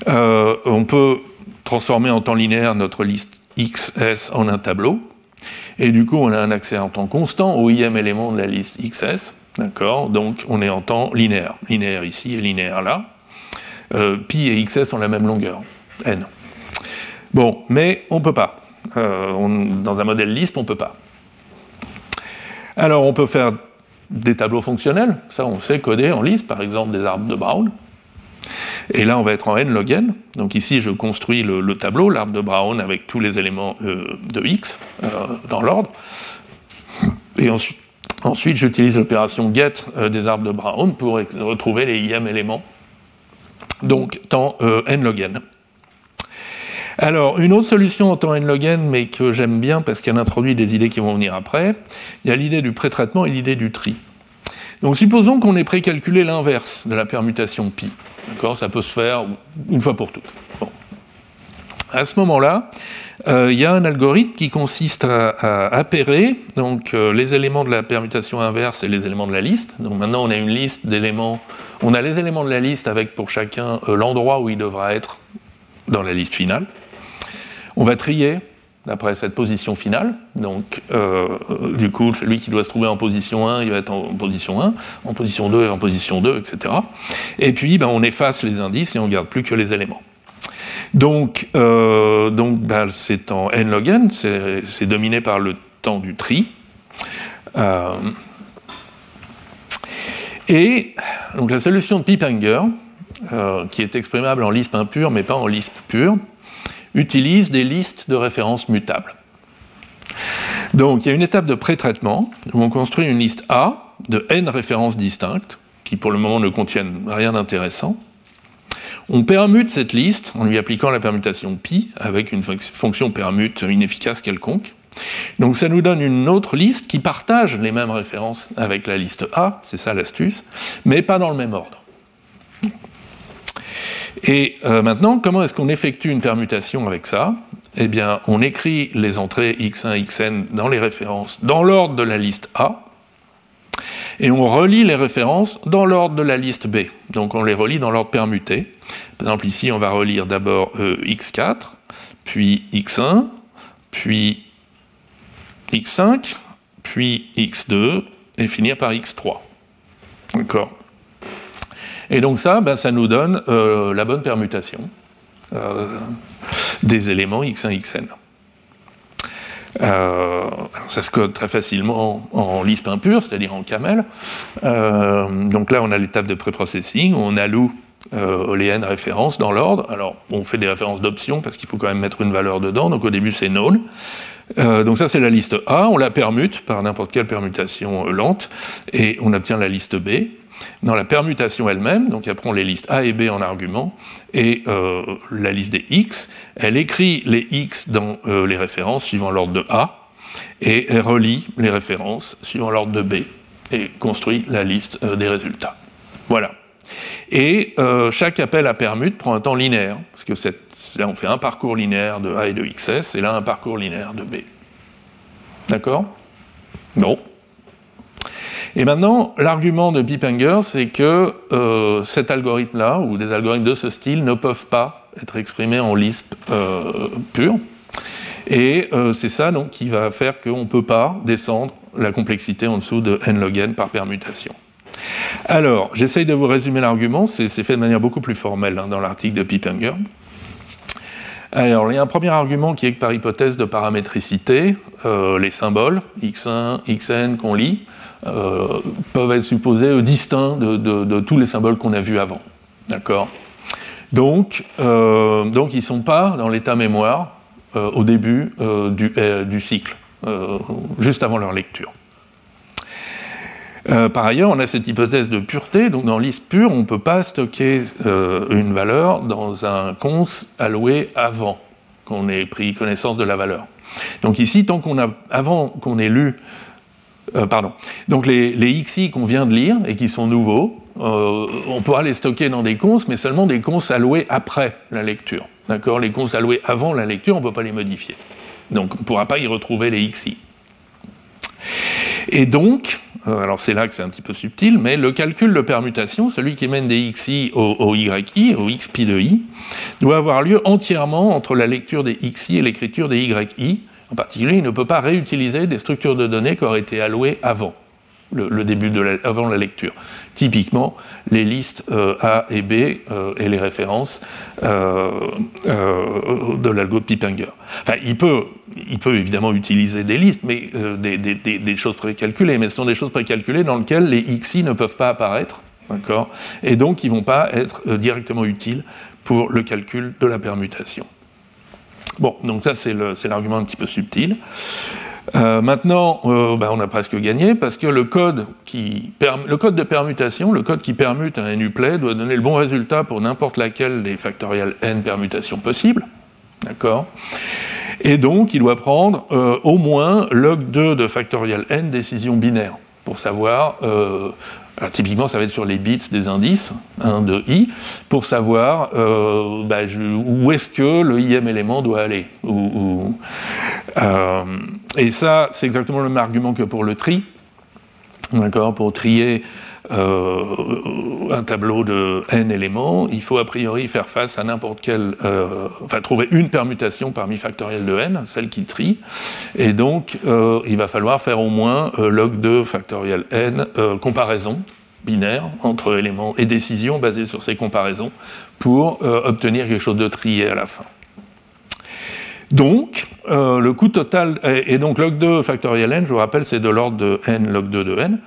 Euh, on peut transformer en temps linéaire notre liste XS en un tableau, et du coup on a un accès en temps constant au ième élément de la liste XS, d'accord? Donc on est en temps linéaire, linéaire ici et linéaire là. Euh, pi et XS ont la même longueur, n. Bon, mais on ne peut pas. Euh, dans un modèle Lisp, on ne peut pas. Alors on peut faire des tableaux fonctionnels, ça on sait coder en Lisp, par exemple des arbres de Brown. Et là on va être en n log n. Donc ici je construis le, tableau, l'arbre de Brown avec tous les éléments euh, de x euh, dans l'ordre. Et ensuite, j'utilise l'opération get euh, des arbres de Brown pour retrouver les ième éléments. Donc temps n log n. Alors, une autre solution en temps n log n, mais que j'aime bien parce qu'elle introduit des idées qui vont venir après, il y a l'idée du pré-traitement et l'idée du tri. Donc, supposons qu'on ait précalculé l'inverse de la permutation pi. D'accord? Ça peut se faire une fois pour toutes. À ce moment-là, euh, il y a un algorithme qui consiste à, appairer donc, euh, les éléments de la permutation inverse et les éléments de la liste. Donc maintenant, on a une liste d'éléments. On a les éléments de la liste avec pour chacun euh, l'endroit où il devra être dans la liste finale. On va trier d'après cette position finale. Donc, euh, du coup, celui qui doit se trouver en position 1, il va être en position 1, en position 2, en position 2, etc. Et puis, ben, on efface les indices et on ne garde plus que les éléments. Donc, euh, donc ben, c'est en n log n, c'est dominé par le temps du tri. Euh, et donc la solution de Pipanger, qui est exprimable en Lisp impur, mais pas en Lisp pur, utilise des listes de références mutables. Donc il y a une étape de pré-traitement où on construit une liste A de n références distinctes, qui pour le moment ne contiennent rien d'intéressant. On permute cette liste en lui appliquant la permutation pi avec une fonction permute inefficace quelconque. Donc ça nous donne une autre liste qui partage les mêmes références avec la liste A, c'est ça l'astuce, mais pas dans le même ordre. Et euh, maintenant, comment est-ce qu'on effectue une permutation avec ça? Eh bien, on écrit les entrées x1, xn dans les références dans l'ordre de la liste A, et on relie les références dans l'ordre de la liste B. Donc on les relie dans l'ordre permuté. Par exemple, ici, on va relire d'abord euh, x4, puis x1, puis x5, puis x2, et finir par x3. D'accord? Et donc ça, ben, ça nous donne euh, la bonne permutation euh, des éléments x1, xn. Euh, ça se code très facilement en Lisp impur, c'est-à-dire en camel. donc là, on a l'étape de préprocessing, on alloue les n références dans l'ordre. Alors, on fait des références d'options parce qu'il faut quand même mettre une valeur dedans. Donc au début, c'est null. donc ça, c'est la liste A. On la permute par n'importe quelle permutation lente et on obtient la liste B dans la permutation elle-même, donc elle prend les listes A et B en argument, et euh, la liste des X, elle écrit les X dans euh, les références suivant l'ordre de A, et elle relie les références suivant l'ordre de B, et construit la liste euh, des résultats. Voilà. Et chaque appel à permute prend un temps linéaire, parce que là on fait un parcours linéaire de A et de XS, et là un parcours linéaire de B. D'accord? Bon. Et maintenant, l'argument de Pipanger, c'est que euh, cet algorithme-là, ou des algorithmes de ce style, ne peuvent pas être exprimés en Lisp euh, pur. Et euh, c'est ça donc, qui va faire qu'on ne peut pas descendre la complexité en dessous de n log n par permutation. Alors, j'essaye de vous résumer l'argument, c'est fait de manière beaucoup plus formelle hein, dans l'article de Pipanger. Alors, il y a un premier argument qui est que par hypothèse de paramétricité, les symboles x1, xn qu'on lit, euh, peuvent être supposés distincts de, tous les symboles qu'on a vus avant. D'accord? Donc, euh, donc, ils ne sont pas dans l'état mémoire euh, au début du, cycle, juste avant leur lecture. Euh, par ailleurs, on a cette hypothèse de pureté, donc dans liste pure, on ne peut pas stocker euh, une valeur dans un cons alloué avant qu'on ait pris connaissance de la valeur. Donc ici, tant qu'on a, avant qu'on ait lu, euh, pardon, donc les, XI qu'on vient de lire et qui sont nouveaux, on pourra les stocker dans des cons, mais seulement des cons alloués après la lecture. D'accord? Les cons alloués avant la lecture, on ne peut pas les modifier. Donc on ne pourra pas y retrouver les XI. Et donc, euh, alors c'est là que c'est un petit peu subtil, mais le calcul de permutation, celui qui mène des xi au, yi, au xpi de i, doit avoir lieu entièrement entre la lecture des xi et l'écriture des yi. En particulier, il ne peut pas réutiliser des structures de données qui auraient été allouées avant la, lecture. Typiquement, les listes euh, A et B euh, et les références euh, de l'algo de Pippinger. Enfin, il peut, évidemment utiliser des listes, mais des, des, des, choses précalculées, mais ce sont des choses précalculées dans lesquelles les XI ne peuvent pas apparaître, d'accord? Et donc, ils ne vont pas être directement utiles pour le calcul de la permutation. Bon, donc ça c'est l'argument un petit peu subtil. Euh, maintenant, euh, ben, on a presque gagné parce que le code, le code de permutation, le code qui permute un NUPLAY doit donner le bon résultat pour n'importe laquelle des factoriels n permutations possibles. D'accord? Et donc, il doit prendre euh, au moins log2 de factoriel n décision binaire pour savoir typiquement, ça va être sur les bits des indices de i, pour savoir euh, bah, où est-ce que le ième élément doit aller. Euh, et ça, c'est exactement le même argument que pour le tri. D'accord Pour trier euh, un tableau de n éléments, il faut a priori faire face à n'importe quel. Euh, enfin, trouver une permutation parmi factoriel de n, celle qui trie. Et donc, euh, il va falloir faire au moins log 2 factoriel n comparaison binaire entre éléments et décisions basées sur ces comparaisons pour obtenir quelque chose de trié à la fin. Donc, euh, le coût total, et, donc log 2 factoriel n, je vous rappelle, c'est de l'ordre de n log 2 de n,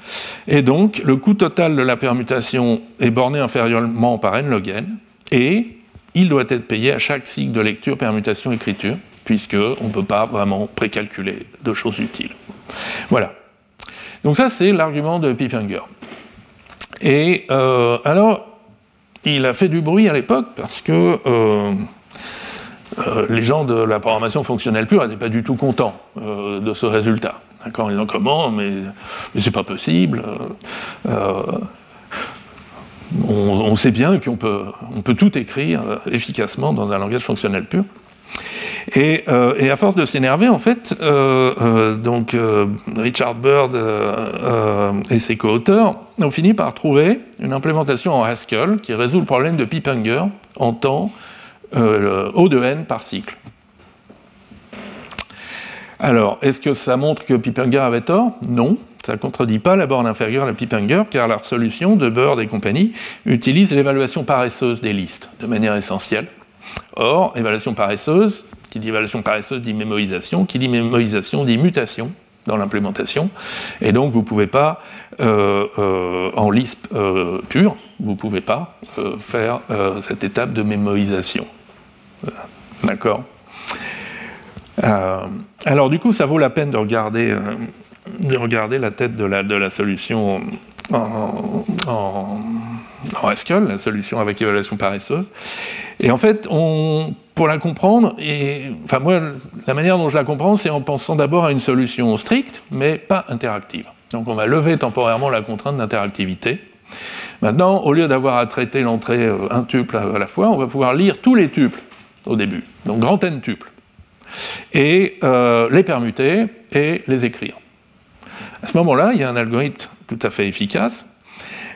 et donc le coût total de la permutation est borné inférieurement par n log n, et il doit être payé à chaque cycle de lecture, permutation, écriture, puisqu'on ne peut pas vraiment précalculer de choses utiles. Voilà. Donc ça, c'est l'argument de Pippinger. Et euh, alors, il a fait du bruit à l'époque parce que... Euh, euh, les gens de la programmation fonctionnelle pure n'étaient pas du tout contents euh, de ce résultat. D'accord En disant comment, mais, mais c'est pas possible. Euh, on, sait bien qu'on peut, on peut tout écrire efficacement dans un langage fonctionnel pur. Et, à force de s'énerver, en fait, donc Richard Bird et ses co-auteurs ont fini par trouver une implémentation en Haskell qui résout le problème de Pippinger en temps euh, O de n par cycle. Alors, est-ce que ça montre que Pippinger avait tort? Non, ça ne contredit pas la borne inférieure de Pippinger, car la solution de Bird et compagnie utilise l'évaluation paresseuse des listes de manière essentielle. Or, évaluation paresseuse, qui dit évaluation paresseuse dit mémorisation, qui dit mémorisation dit mutation dans l'implémentation, et donc vous ne pouvez pas, euh, euh, en Lisp pure, vous ne pouvez pas faire cette étape de mémorisation. D'accord euh, Alors, du coup, ça vaut la peine de regarder, euh, de regarder la tête de la, de la solution en, en, Haskell, la solution avec évaluation paresseuse. Et en fait, pour la comprendre, enfin moi, la manière dont je la comprends, c'est en pensant d'abord à une solution stricte, mais pas interactive. Donc on va lever temporairement la contrainte d'interactivité. Maintenant, au lieu d'avoir à traiter l'entrée euh, un tuple à la fois, on va pouvoir lire tous les tuples au début, donc grand n tuple, et euh, les permuter et les écrire. À ce moment-là, il y a un algorithme tout à fait efficace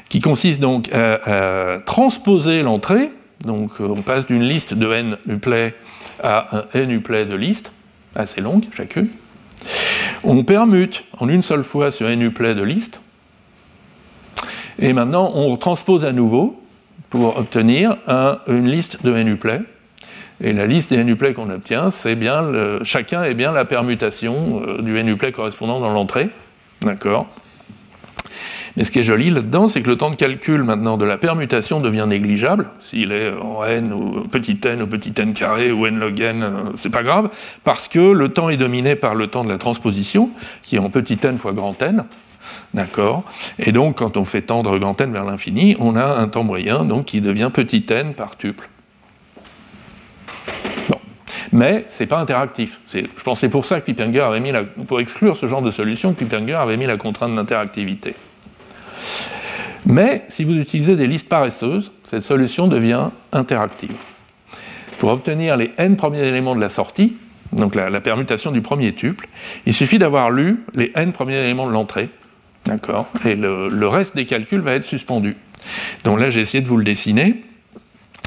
qui consiste donc à, transposer l'entrée, donc euh, on passe d'une liste de n uplay à un n uplay de liste, assez longue chacune. On permute en une seule fois sur n uplay de liste, et maintenant on transpose à nouveau pour obtenir une liste de n uplay et la liste des NUPLAY qu'on obtient, c'est bien chacun est bien la permutation euh, du NUPLAY correspondant dans l'entrée. D'accord mais ce qui est joli là-dedans, c'est que le temps de calcul maintenant de la permutation devient négligeable. S'il est en n ou petit n ou petit n carré ou n log n, euh, c'est pas grave, parce que le temps est dominé par le temps de la transposition, qui est en petit n fois grand n. D'accord Et donc, quand on fait tendre grand n vers l'infini, on a un temps moyen donc, qui devient petit n par tuple. Mais ce n'est pas interactif. Je pense c'est pour ça que Pippenger avait mis la, pour exclure ce genre de solution, Pippenger avait mis la contrainte d'interactivité. Mais si vous utilisez des listes paresseuses, cette solution devient interactive. Pour obtenir les n premiers éléments de la sortie, donc la, permutation du premier tuple, il suffit d'avoir lu les n premiers éléments de l'entrée, d'accord Et le, reste des calculs va être suspendu. Donc là, j'ai essayé de vous le dessiner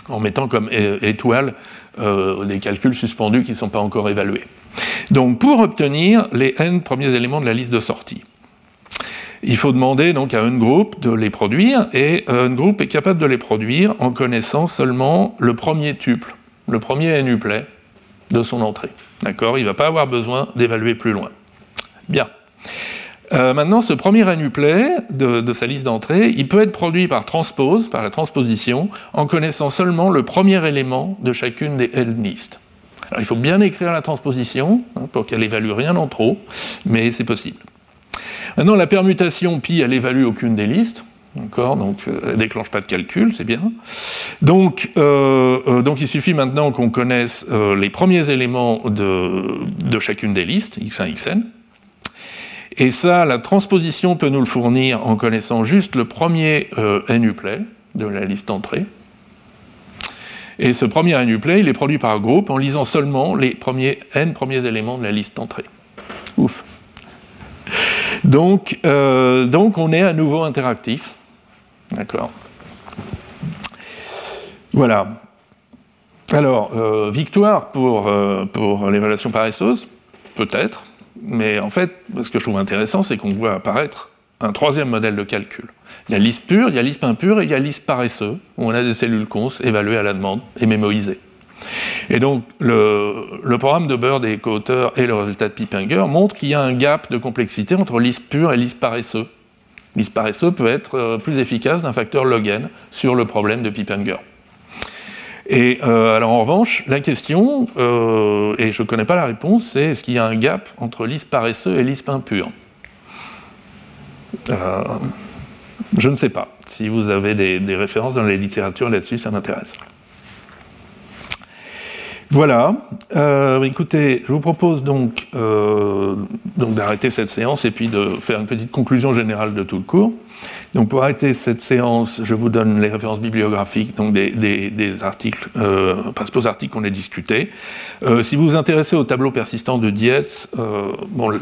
en mettant comme étoile euh, des calculs suspendus qui ne sont pas encore évalués. Donc pour obtenir les n premiers éléments de la liste de sortie, il faut demander donc à un groupe de les produire, et un groupe est capable de les produire en connaissant seulement le premier tuple, le premier nuplet de son entrée. D'accord? Il ne va pas avoir besoin d'évaluer plus loin. Bien. Euh, maintenant, ce premier nuplet de, sa liste d'entrée, il peut être produit par transpose, par la transposition, en connaissant seulement le premier élément de chacune des L listes. Alors, il faut bien écrire la transposition hein, pour qu'elle évalue rien en trop, mais c'est possible. Maintenant, la permutation pi, elle évalue aucune des listes. D'accord Donc, euh, elle ne déclenche pas de calcul, c'est bien. Donc, euh, il suffit maintenant qu'on connaisse les premiers éléments de, chacune des listes, x1, xn. Et ça, la transposition peut nous le fournir en connaissant juste le premier nuplet de la liste d'entrée. Et ce premier nuplet, il est produit par groupe en lisant seulement les premiers n premiers éléments de la liste d'entrée. Ouf. Donc, donc, on est à nouveau interactif. D'accord Voilà. Alors, euh, victoire pour, euh, pour l'évaluation paresseuse, peut-être, mais en fait, ce que je trouve intéressant, c'est qu'on voit apparaître un troisième modèle de calcul. Il y a l'ISP pur, il y a l'ISP impur et il y a l'ISP paresseux, où on a des cellules cons évaluées à la demande et mémorisées. Et donc, le, programme de Bird et co-auteurs et le résultat de Pippinger montrent qu'il y a un gap de complexité entre l'ISP pur et l'ISP paresseux paresseux peut être euh, plus efficace d'un facteur log n sur le problème de Pippenger. Et euh, alors en revanche, la question, euh, et je ne connais pas la réponse, c'est est-ce qu'il y a un gap entre l'ISP paresseux et l'ISP impur? Je ne sais pas. Si vous avez des, références dans la littérature là-dessus, ça m'intéresse. Voilà. Euh, écoutez, je vous propose donc, euh, donc d'arrêter cette séance et puis de faire une petite conclusion générale de tout le cours. Donc pour arrêter cette séance, je vous donne les références bibliographiques, donc des, des, articles, euh, principaux articles qu'on a discutés. Euh, si vous vous intéressez au tableau persistant de Dietz, euh,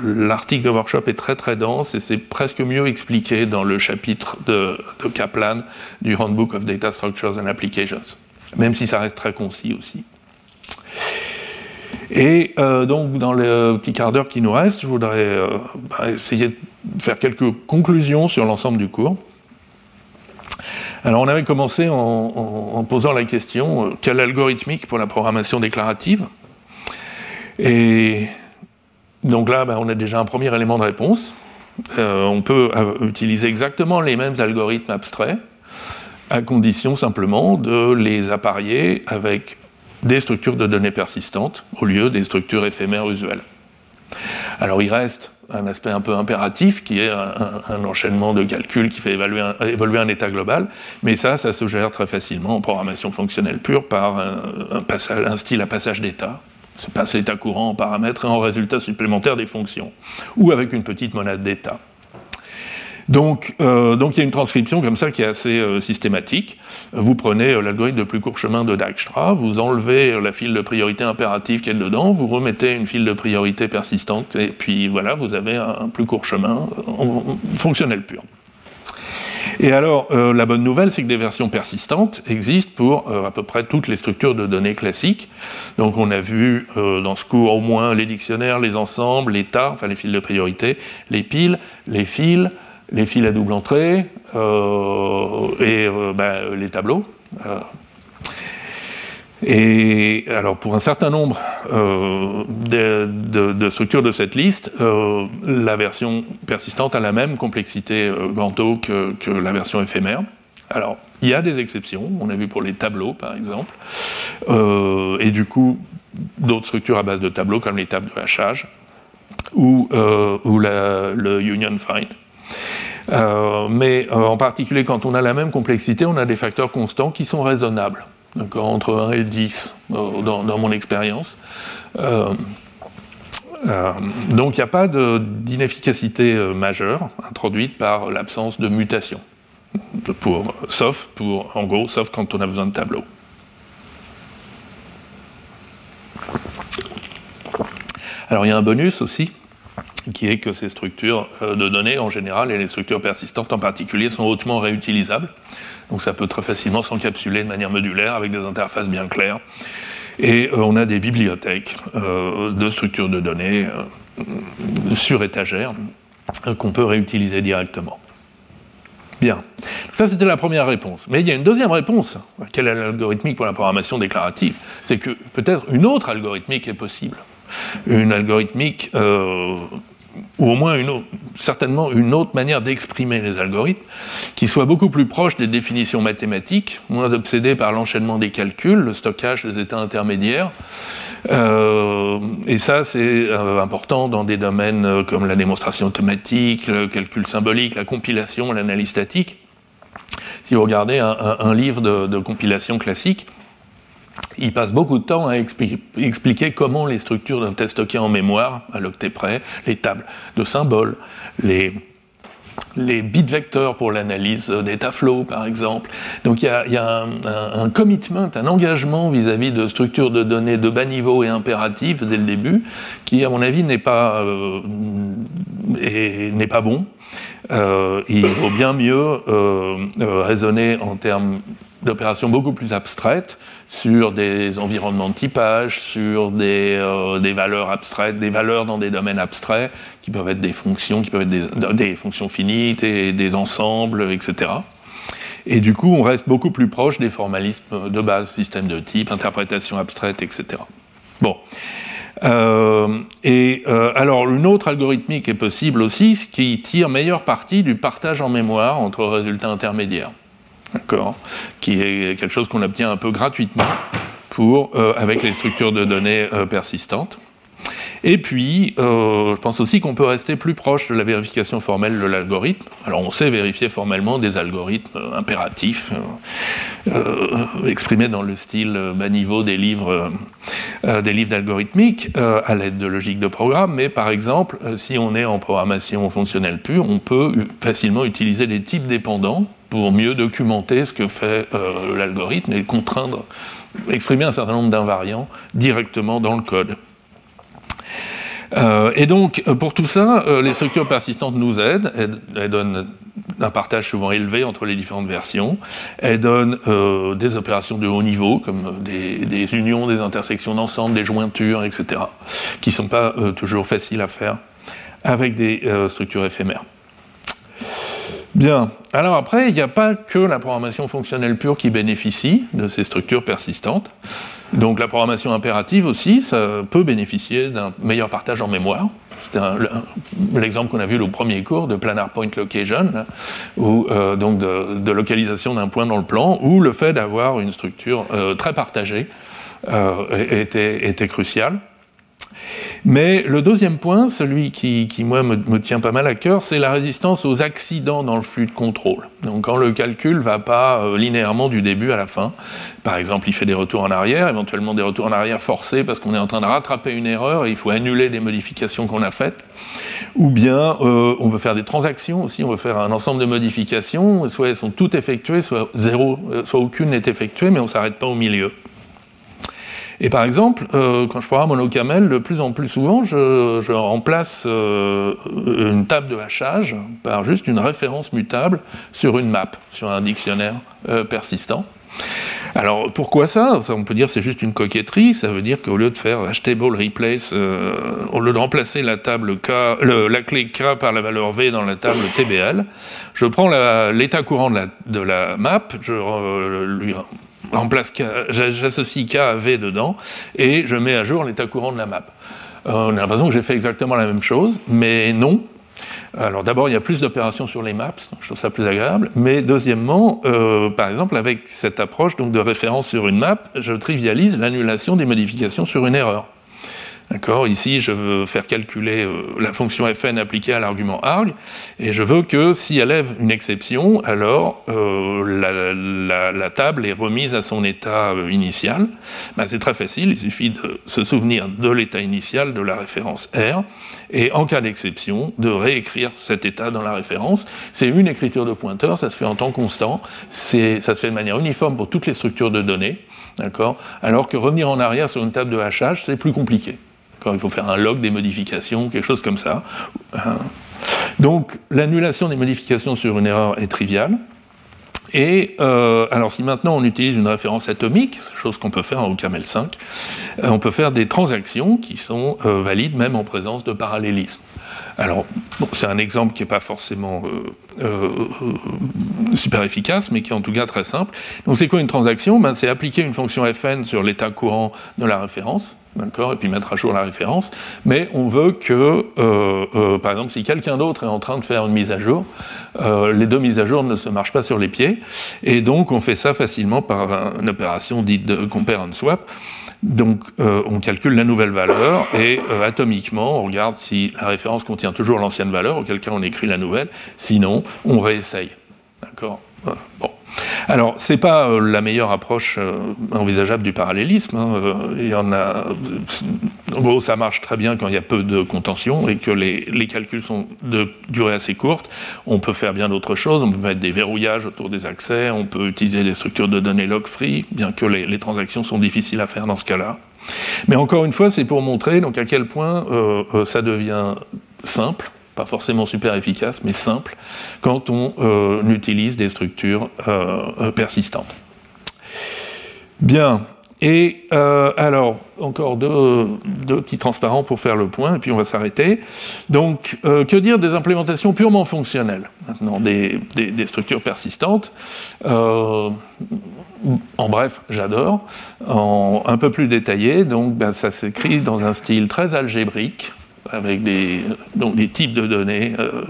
l'article de workshop est très très dense et c'est presque mieux expliqué dans le chapitre de Kaplan du Handbook of Data Structures and Applications, même si ça reste très concis aussi. Et euh, donc, dans le petit quart d'heure qui nous reste, je voudrais euh, bah, essayer de faire quelques conclusions sur l'ensemble du cours. Alors, on avait commencé en, posant la question euh, quelle algorithmique pour la programmation déclarative? Et donc là, bah, on a déjà un premier élément de réponse. on peut utiliser exactement les mêmes algorithmes abstraits, à condition simplement de les apparier avec des structures de données persistantes au lieu des structures éphémères usuelles. Alors il reste un aspect un peu impératif qui est un, enchaînement de calculs qui fait évoluer un, état global, mais ça, ça se gère très facilement en programmation fonctionnelle pure par un, style à passage d'état. Se passe l'état courant en paramètres et en résultat supplémentaire des fonctions, ou avec une petite monade d'état. Donc, euh, donc il y a une transcription comme ça qui est assez euh, systématique. Vous prenez euh, l'algorithme de plus court chemin de Dijkstra, vous enlevez la file de priorité impérative qui est dedans, vous remettez une file de priorité persistante, et puis voilà, vous avez un, plus court chemin fonctionnel pur. Et alors, la bonne nouvelle, c'est que des versions persistantes existent pour à peu près toutes les structures de données classiques. Donc, on a vu dans ce cours au moins les dictionnaires, les ensembles, les tas, enfin les fils de priorité, les piles, les fils, les fils à double entrée euh, et euh, ben, les tableaux. Euh. Et alors pour un certain nombre de, structures de cette liste, la version persistante a la même complexité grand O que, que, la version éphémère. Alors il y a des exceptions, on a vu pour les tableaux par exemple, et du coup d'autres structures à base de tableaux comme les tables de hachage ou, ou le union find. Mais en particulier quand on a la même complexité, on a des facteurs constants qui sont raisonnables, entre 1 et 10 dans, dans mon expérience. donc il n'y a pas d'inefficacité majeure introduite par l'absence de mutation, sauf pour, en gros, sauf quand on a besoin de tableaux. Alors il y a un bonus aussi, qui est que ces structures euh, de données en général et les structures persistantes en particulier sont hautement réutilisables. Donc ça peut très facilement s'encapsuler de manière modulaire avec des interfaces bien claires. Et euh, on a des bibliothèques euh, de structures de données sur étagère qu'on peut réutiliser directement. Bien. Ça, c'était la première réponse. Mais il y a une deuxième réponse. Quelle est l'algorithmique pour la programmation déclarative? C'est que peut-être une autre algorithmique est possible une algorithmique, ou au moins certainement une autre manière d'exprimer les algorithmes, qui soit beaucoup plus proche des définitions mathématiques, moins obsédée par l'enchaînement des calculs, le stockage des états intermédiaires. Euh, et ça, c'est euh, important dans des domaines comme la démonstration automatique, le calcul symbolique, la compilation, l'analyse statique. Si vous regardez un, livre de compilation classique, il passe beaucoup de temps à expliquer comment les structures doivent être stockées en mémoire, à l'octet près, les tables de symboles, les, les bits vecteurs pour l'analyse d'état flow, par exemple. Donc il y a, un, commitment, un engagement vis-à-vis de structures de données de bas niveau et impératifs dès le début, qui, à mon avis, n'est pas, euh, pas bon. Euh, il vaut bien mieux euh, raisonner en termes d'opérations beaucoup plus abstraites sur des environnements de typage, sur des, euh, des, valeurs abstraites, des valeurs dans des domaines abstraits, qui peuvent être des fonctions, qui peuvent être des, fonctions finies, des, ensembles, etc. Et du coup, on reste beaucoup plus proche des formalismes de base, système de type, interprétation abstraite, etc. Bon. Euh, et euh, alors, une autre algorithmique est possible aussi, ce qui tire meilleure partie du partage en mémoire entre résultats intermédiaires qui est quelque chose qu'on obtient un peu gratuitement pour, euh, avec les structures de données euh, persistantes. Et puis, euh, je pense aussi qu'on peut rester plus proche de la vérification formelle de l'algorithme. Alors, on sait vérifier formellement des algorithmes impératifs, exprimés dans le style bas niveau des livres, d'algorithmique, à l'aide de logiques de programme. Mais par exemple, si on est en programmation fonctionnelle pure, on peut facilement utiliser des types dépendants pour mieux documenter ce que fait euh, l'algorithme et contraindre, exprimer un certain nombre d'invariants directement dans le code. Euh, et donc, pour tout ça, euh, les structures persistantes nous aident. Elles, donnent un partage souvent élevé entre les différentes versions. Elles donnent des opérations de haut niveau, comme des, des unions, des intersections d'ensemble, des jointures, etc., qui ne sont pas toujours faciles à faire avec des structures éphémères. Bien. Alors après, il n'y a pas que la programmation fonctionnelle pure qui bénéficie de ces structures persistantes. Donc la programmation impérative aussi, ça peut bénéficier d'un meilleur partage en mémoire. C'est l'exemple qu'on a vu au premier cours de planar point location, ou euh, donc de, localisation d'un point dans le plan, où le fait d'avoir une structure euh, très partagée euh, était, était crucial. Mais le deuxième point, celui qui, moi, me, tient pas mal à cœur, c'est la résistance aux accidents dans le flux de contrôle. Donc quand le calcul ne va pas euh, linéairement du début à la fin, par exemple, il fait des retours en arrière, éventuellement des retours en arrière forcés parce qu'on est en train de rattraper une erreur et il faut annuler des modifications qu'on a faites, ou bien euh, on veut faire des transactions aussi, on veut faire un ensemble de modifications, soit elles sont toutes effectuées, soit zéro, euh, soit aucune n'est effectuée, mais on ne s'arrête pas au milieu. Et par exemple, euh, quand je programme monocamel, de plus en plus souvent, je, remplace euh, une table de hachage par juste une référence mutable sur une map, sur un dictionnaire euh, persistant. Alors pourquoi ça, On peut dire c'est juste une coquetterie, ça veut dire qu'au lieu de faire htable replace, au lieu de remplacer la, clé K par la valeur V dans la table TBL, je prends l'état courant de la, de la, map, je lui j'associe K à V dedans, et je mets à jour l'état courant de la map. Euh, on a l'impression que j'ai fait exactement la même chose, mais non. Alors d'abord, il y a plus d'opérations sur les maps, je trouve ça plus agréable, mais deuxièmement, euh, par exemple, avec cette approche donc, de référence sur une map, je trivialise l'annulation des modifications sur une erreur. D'accord. Ici, je veux faire calculer euh, la fonction fn appliquée à l'argument arg, et je veux que si elle lève une exception, alors euh, la, table est remise à son état euh, initial. Ben, c'est très facile, il suffit de se souvenir de l'état initial de la référence R, et en cas d'exception, de réécrire cet état dans la référence. C'est une écriture de pointeur, ça se fait en temps constant, ça se fait de manière uniforme pour toutes les structures de données, d'accord? Alors que revenir en arrière sur une table de hachage, c'est plus compliqué il faut faire un log des modifications, quelque chose comme ça. Donc l'annulation des modifications sur une erreur est triviale. Et euh, alors si maintenant on utilise une référence atomique, chose qu'on peut faire en OCaml 5, euh, on peut faire des transactions qui sont euh, valides même en présence de parallélisme. Alors, c'est un exemple qui n'est pas forcément super efficace, mais qui est en tout cas très simple. Donc, c'est quoi une transaction? Ben, C'est appliquer une fonction fn sur l'état courant de la référence, d'accord, et puis mettre à jour la référence. Mais on veut que, euh, euh, par exemple, si quelqu'un d'autre est en train de faire une mise à jour, euh, les deux mises à jour ne se marchent pas sur les pieds, et donc on fait ça facilement par une opération dite de compare and swap. Donc on calcule la nouvelle valeur et atomiquement on regarde si la référence contient toujours l'ancienne valeur, auquel cas on écrit la nouvelle, sinon on réessaye. D'accord? Bon. Alors, ce n'est pas euh, la meilleure approche euh, envisageable du parallélisme. Hein, euh, il y en a. Ça marche très bien quand il y a peu de contention et que les, calculs sont de durée assez courte. On peut faire bien d'autres choses. On peut mettre des verrouillages autour des accès. On peut utiliser des structures de données log-free, bien que les, transactions sont difficiles à faire dans ce cas-là. Mais encore une fois, c'est pour montrer donc, à quel point ça devient simple pas forcément super efficace, mais simple, quand on euh, utilise des structures euh, euh, persistantes. Bien, et alors, encore deux, petits transparents pour faire le point, et puis on va s'arrêter. Donc, que dire des implémentations purement fonctionnelles, maintenant, des, structures persistantes? En bref, j'adore. un peu plus détaillé, donc ben, ça s'écrit dans un style très algébrique, avec des, donc des types de données euh,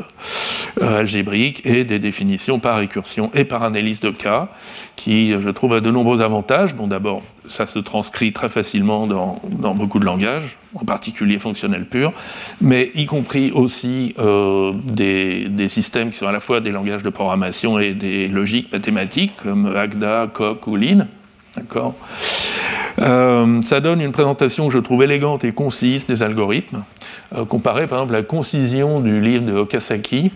euh, algébriques et des définitions par récursion et par analyse de cas, qui, je trouve, a de nombreux avantages. Bon, d'abord, ça se transcrit très facilement dans, beaucoup de langages, en particulier fonctionnels purs, mais y compris aussi euh, des, des, systèmes qui sont à la fois des langages de programmation et des logiques mathématiques, comme Agda, Coq ou Lean. D'accord ça donne une présentation que je trouve élégante et concise des algorithmes. Euh, comparer par exemple la concision du livre de Okasaki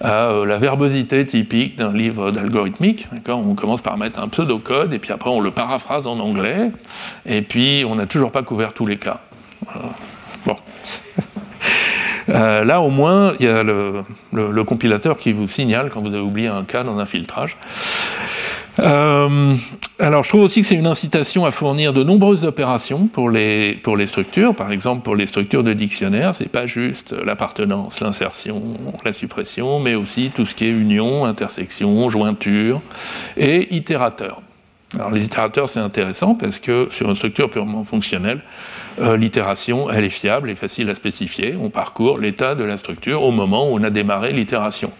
à euh, la verbosité typique d'un livre d'algorithmique. On commence par mettre un pseudocode et puis après on le paraphrase en anglais et puis on n'a toujours pas couvert tous les cas. Bon. Euh, là, au moins, il y a le, compilateur qui vous signale quand vous avez oublié un cas dans un filtrage. Euh, alors, je trouve aussi que c'est une incitation à fournir de nombreuses opérations pour les, pour les structures. Par exemple, pour les structures de dictionnaire, c'est pas juste l'appartenance, l'insertion, la suppression, mais aussi tout ce qui est union, intersection, jointure et itérateur. Alors, les itérateurs, c'est intéressant parce que sur une structure purement fonctionnelle, euh, l'itération, elle est fiable et facile à spécifier. On parcourt l'état de la structure au moment où on a démarré l'itération.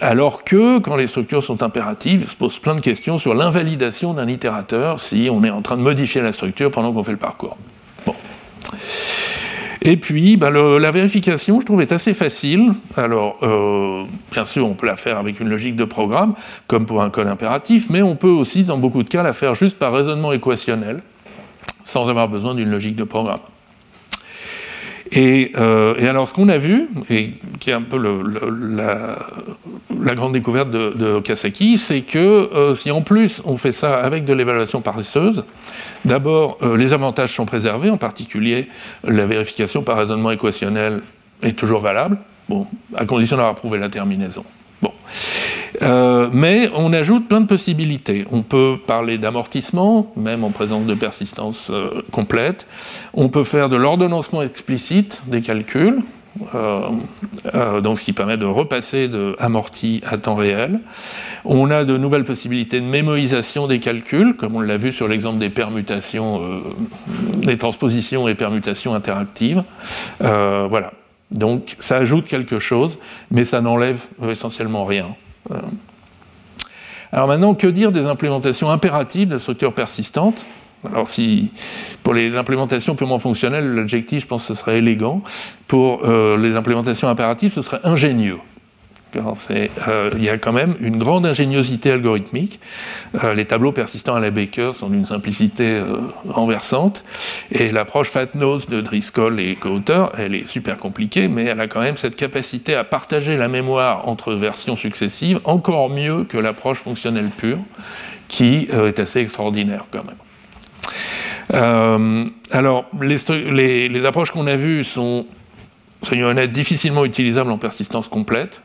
Alors que, quand les structures sont impératives, se pose plein de questions sur l'invalidation d'un itérateur si on est en train de modifier la structure pendant qu'on fait le parcours. Et puis, bah, la vérification, je trouve, est assez facile. Alors, euh, bien sûr, on peut la faire avec une logique de programme, comme pour un code impératif, mais on peut aussi, dans beaucoup de cas, la faire juste par raisonnement équationnel, sans avoir besoin d'une logique de programme. Euh, et, alors, ce qu'on a vu, et qui est un peu la, grande découverte de, de Kasaki, c'est que euh, si en plus on fait ça avec de l'évaluation paresseuse, d'abord, euh, les avantages sont préservés, en particulier la vérification par raisonnement équationnel est toujours valable, bon, à condition d'avoir prouvé la terminaison. Bon. Euh, mais on ajoute plein de possibilités. On peut parler d'amortissement, même en présence de persistance euh, complète. On peut faire de l'ordonnancement explicite des calculs, euh, donc ce qui permet de repasser de amorti à temps réel. On a de nouvelles possibilités de mémorisation des calculs, comme on l'a vu sur l'exemple des permutations, des transpositions et permutations interactives. voilà. Donc ça ajoute quelque chose, mais ça n'enlève essentiellement rien. Alors maintenant, que dire des implémentations impératives de structures persistantes Alors, si, pour les implémentations purement fonctionnelles, l'adjectif, je pense que ce serait élégant. Pour euh, les implémentations impératives, ce serait ingénieux. Euh, il y a quand même une grande ingéniosité algorithmique. Euh, les tableaux persistants à la Baker sont d'une simplicité renversante. Et l'approche FatNose de Driscoll et co-auteurs, elle est super compliquée, mais elle a quand même cette capacité à partager la mémoire entre versions successives encore mieux que l'approche fonctionnelle pure, qui est assez extraordinaire quand même. Euh, alors, les, approches qu'on a vues sont, soyons honnêtes, difficilement utilisables en persistance complète.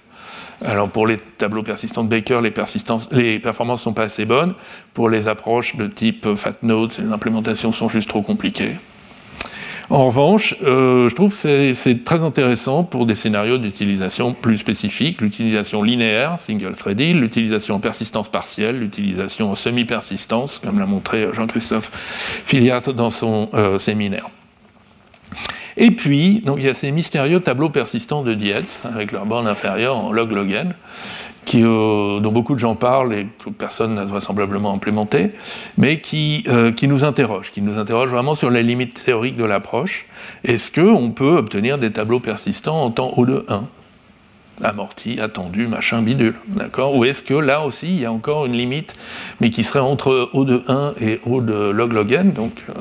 Alors pour les tableaux persistants de Baker, les, performances ne sont pas assez bonnes. Pour les approches de type FatNodes, les implémentations sont juste trop compliquées. En revanche, euh, je trouve que c'est très intéressant pour des scénarios d'utilisation plus spécifiques, l'utilisation linéaire, single threaded, l'utilisation en persistance partielle, l'utilisation en semi-persistance, comme l'a montré Jean-Christophe Filiat dans son euh, séminaire. Et puis, donc, il y a ces mystérieux tableaux persistants de Dietz, avec leur borne inférieure en log-log n, euh, dont beaucoup de gens parlent et que personne n'a vraisemblablement implémenté, mais qui, euh, qui nous interroge, qui nous interroge vraiment sur les limites théoriques de l'approche. Est-ce qu'on peut obtenir des tableaux persistants en temps O de 1 amorti, attendu, machin, bidule, d'accord? Ou est-ce que là aussi, il y a encore une limite, mais qui serait entre O de 1 et O de log log n, donc euh,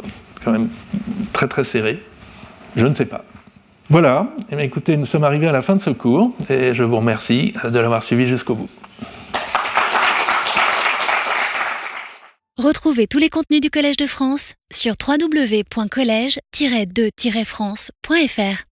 quand même très très serré Je ne sais pas. Voilà, eh écoutez, nous sommes arrivés à la fin de ce cours et je vous remercie de l'avoir suivi jusqu'au bout. Retrouvez tous les contenus du Collège de France sur www.colège-2-france.fr.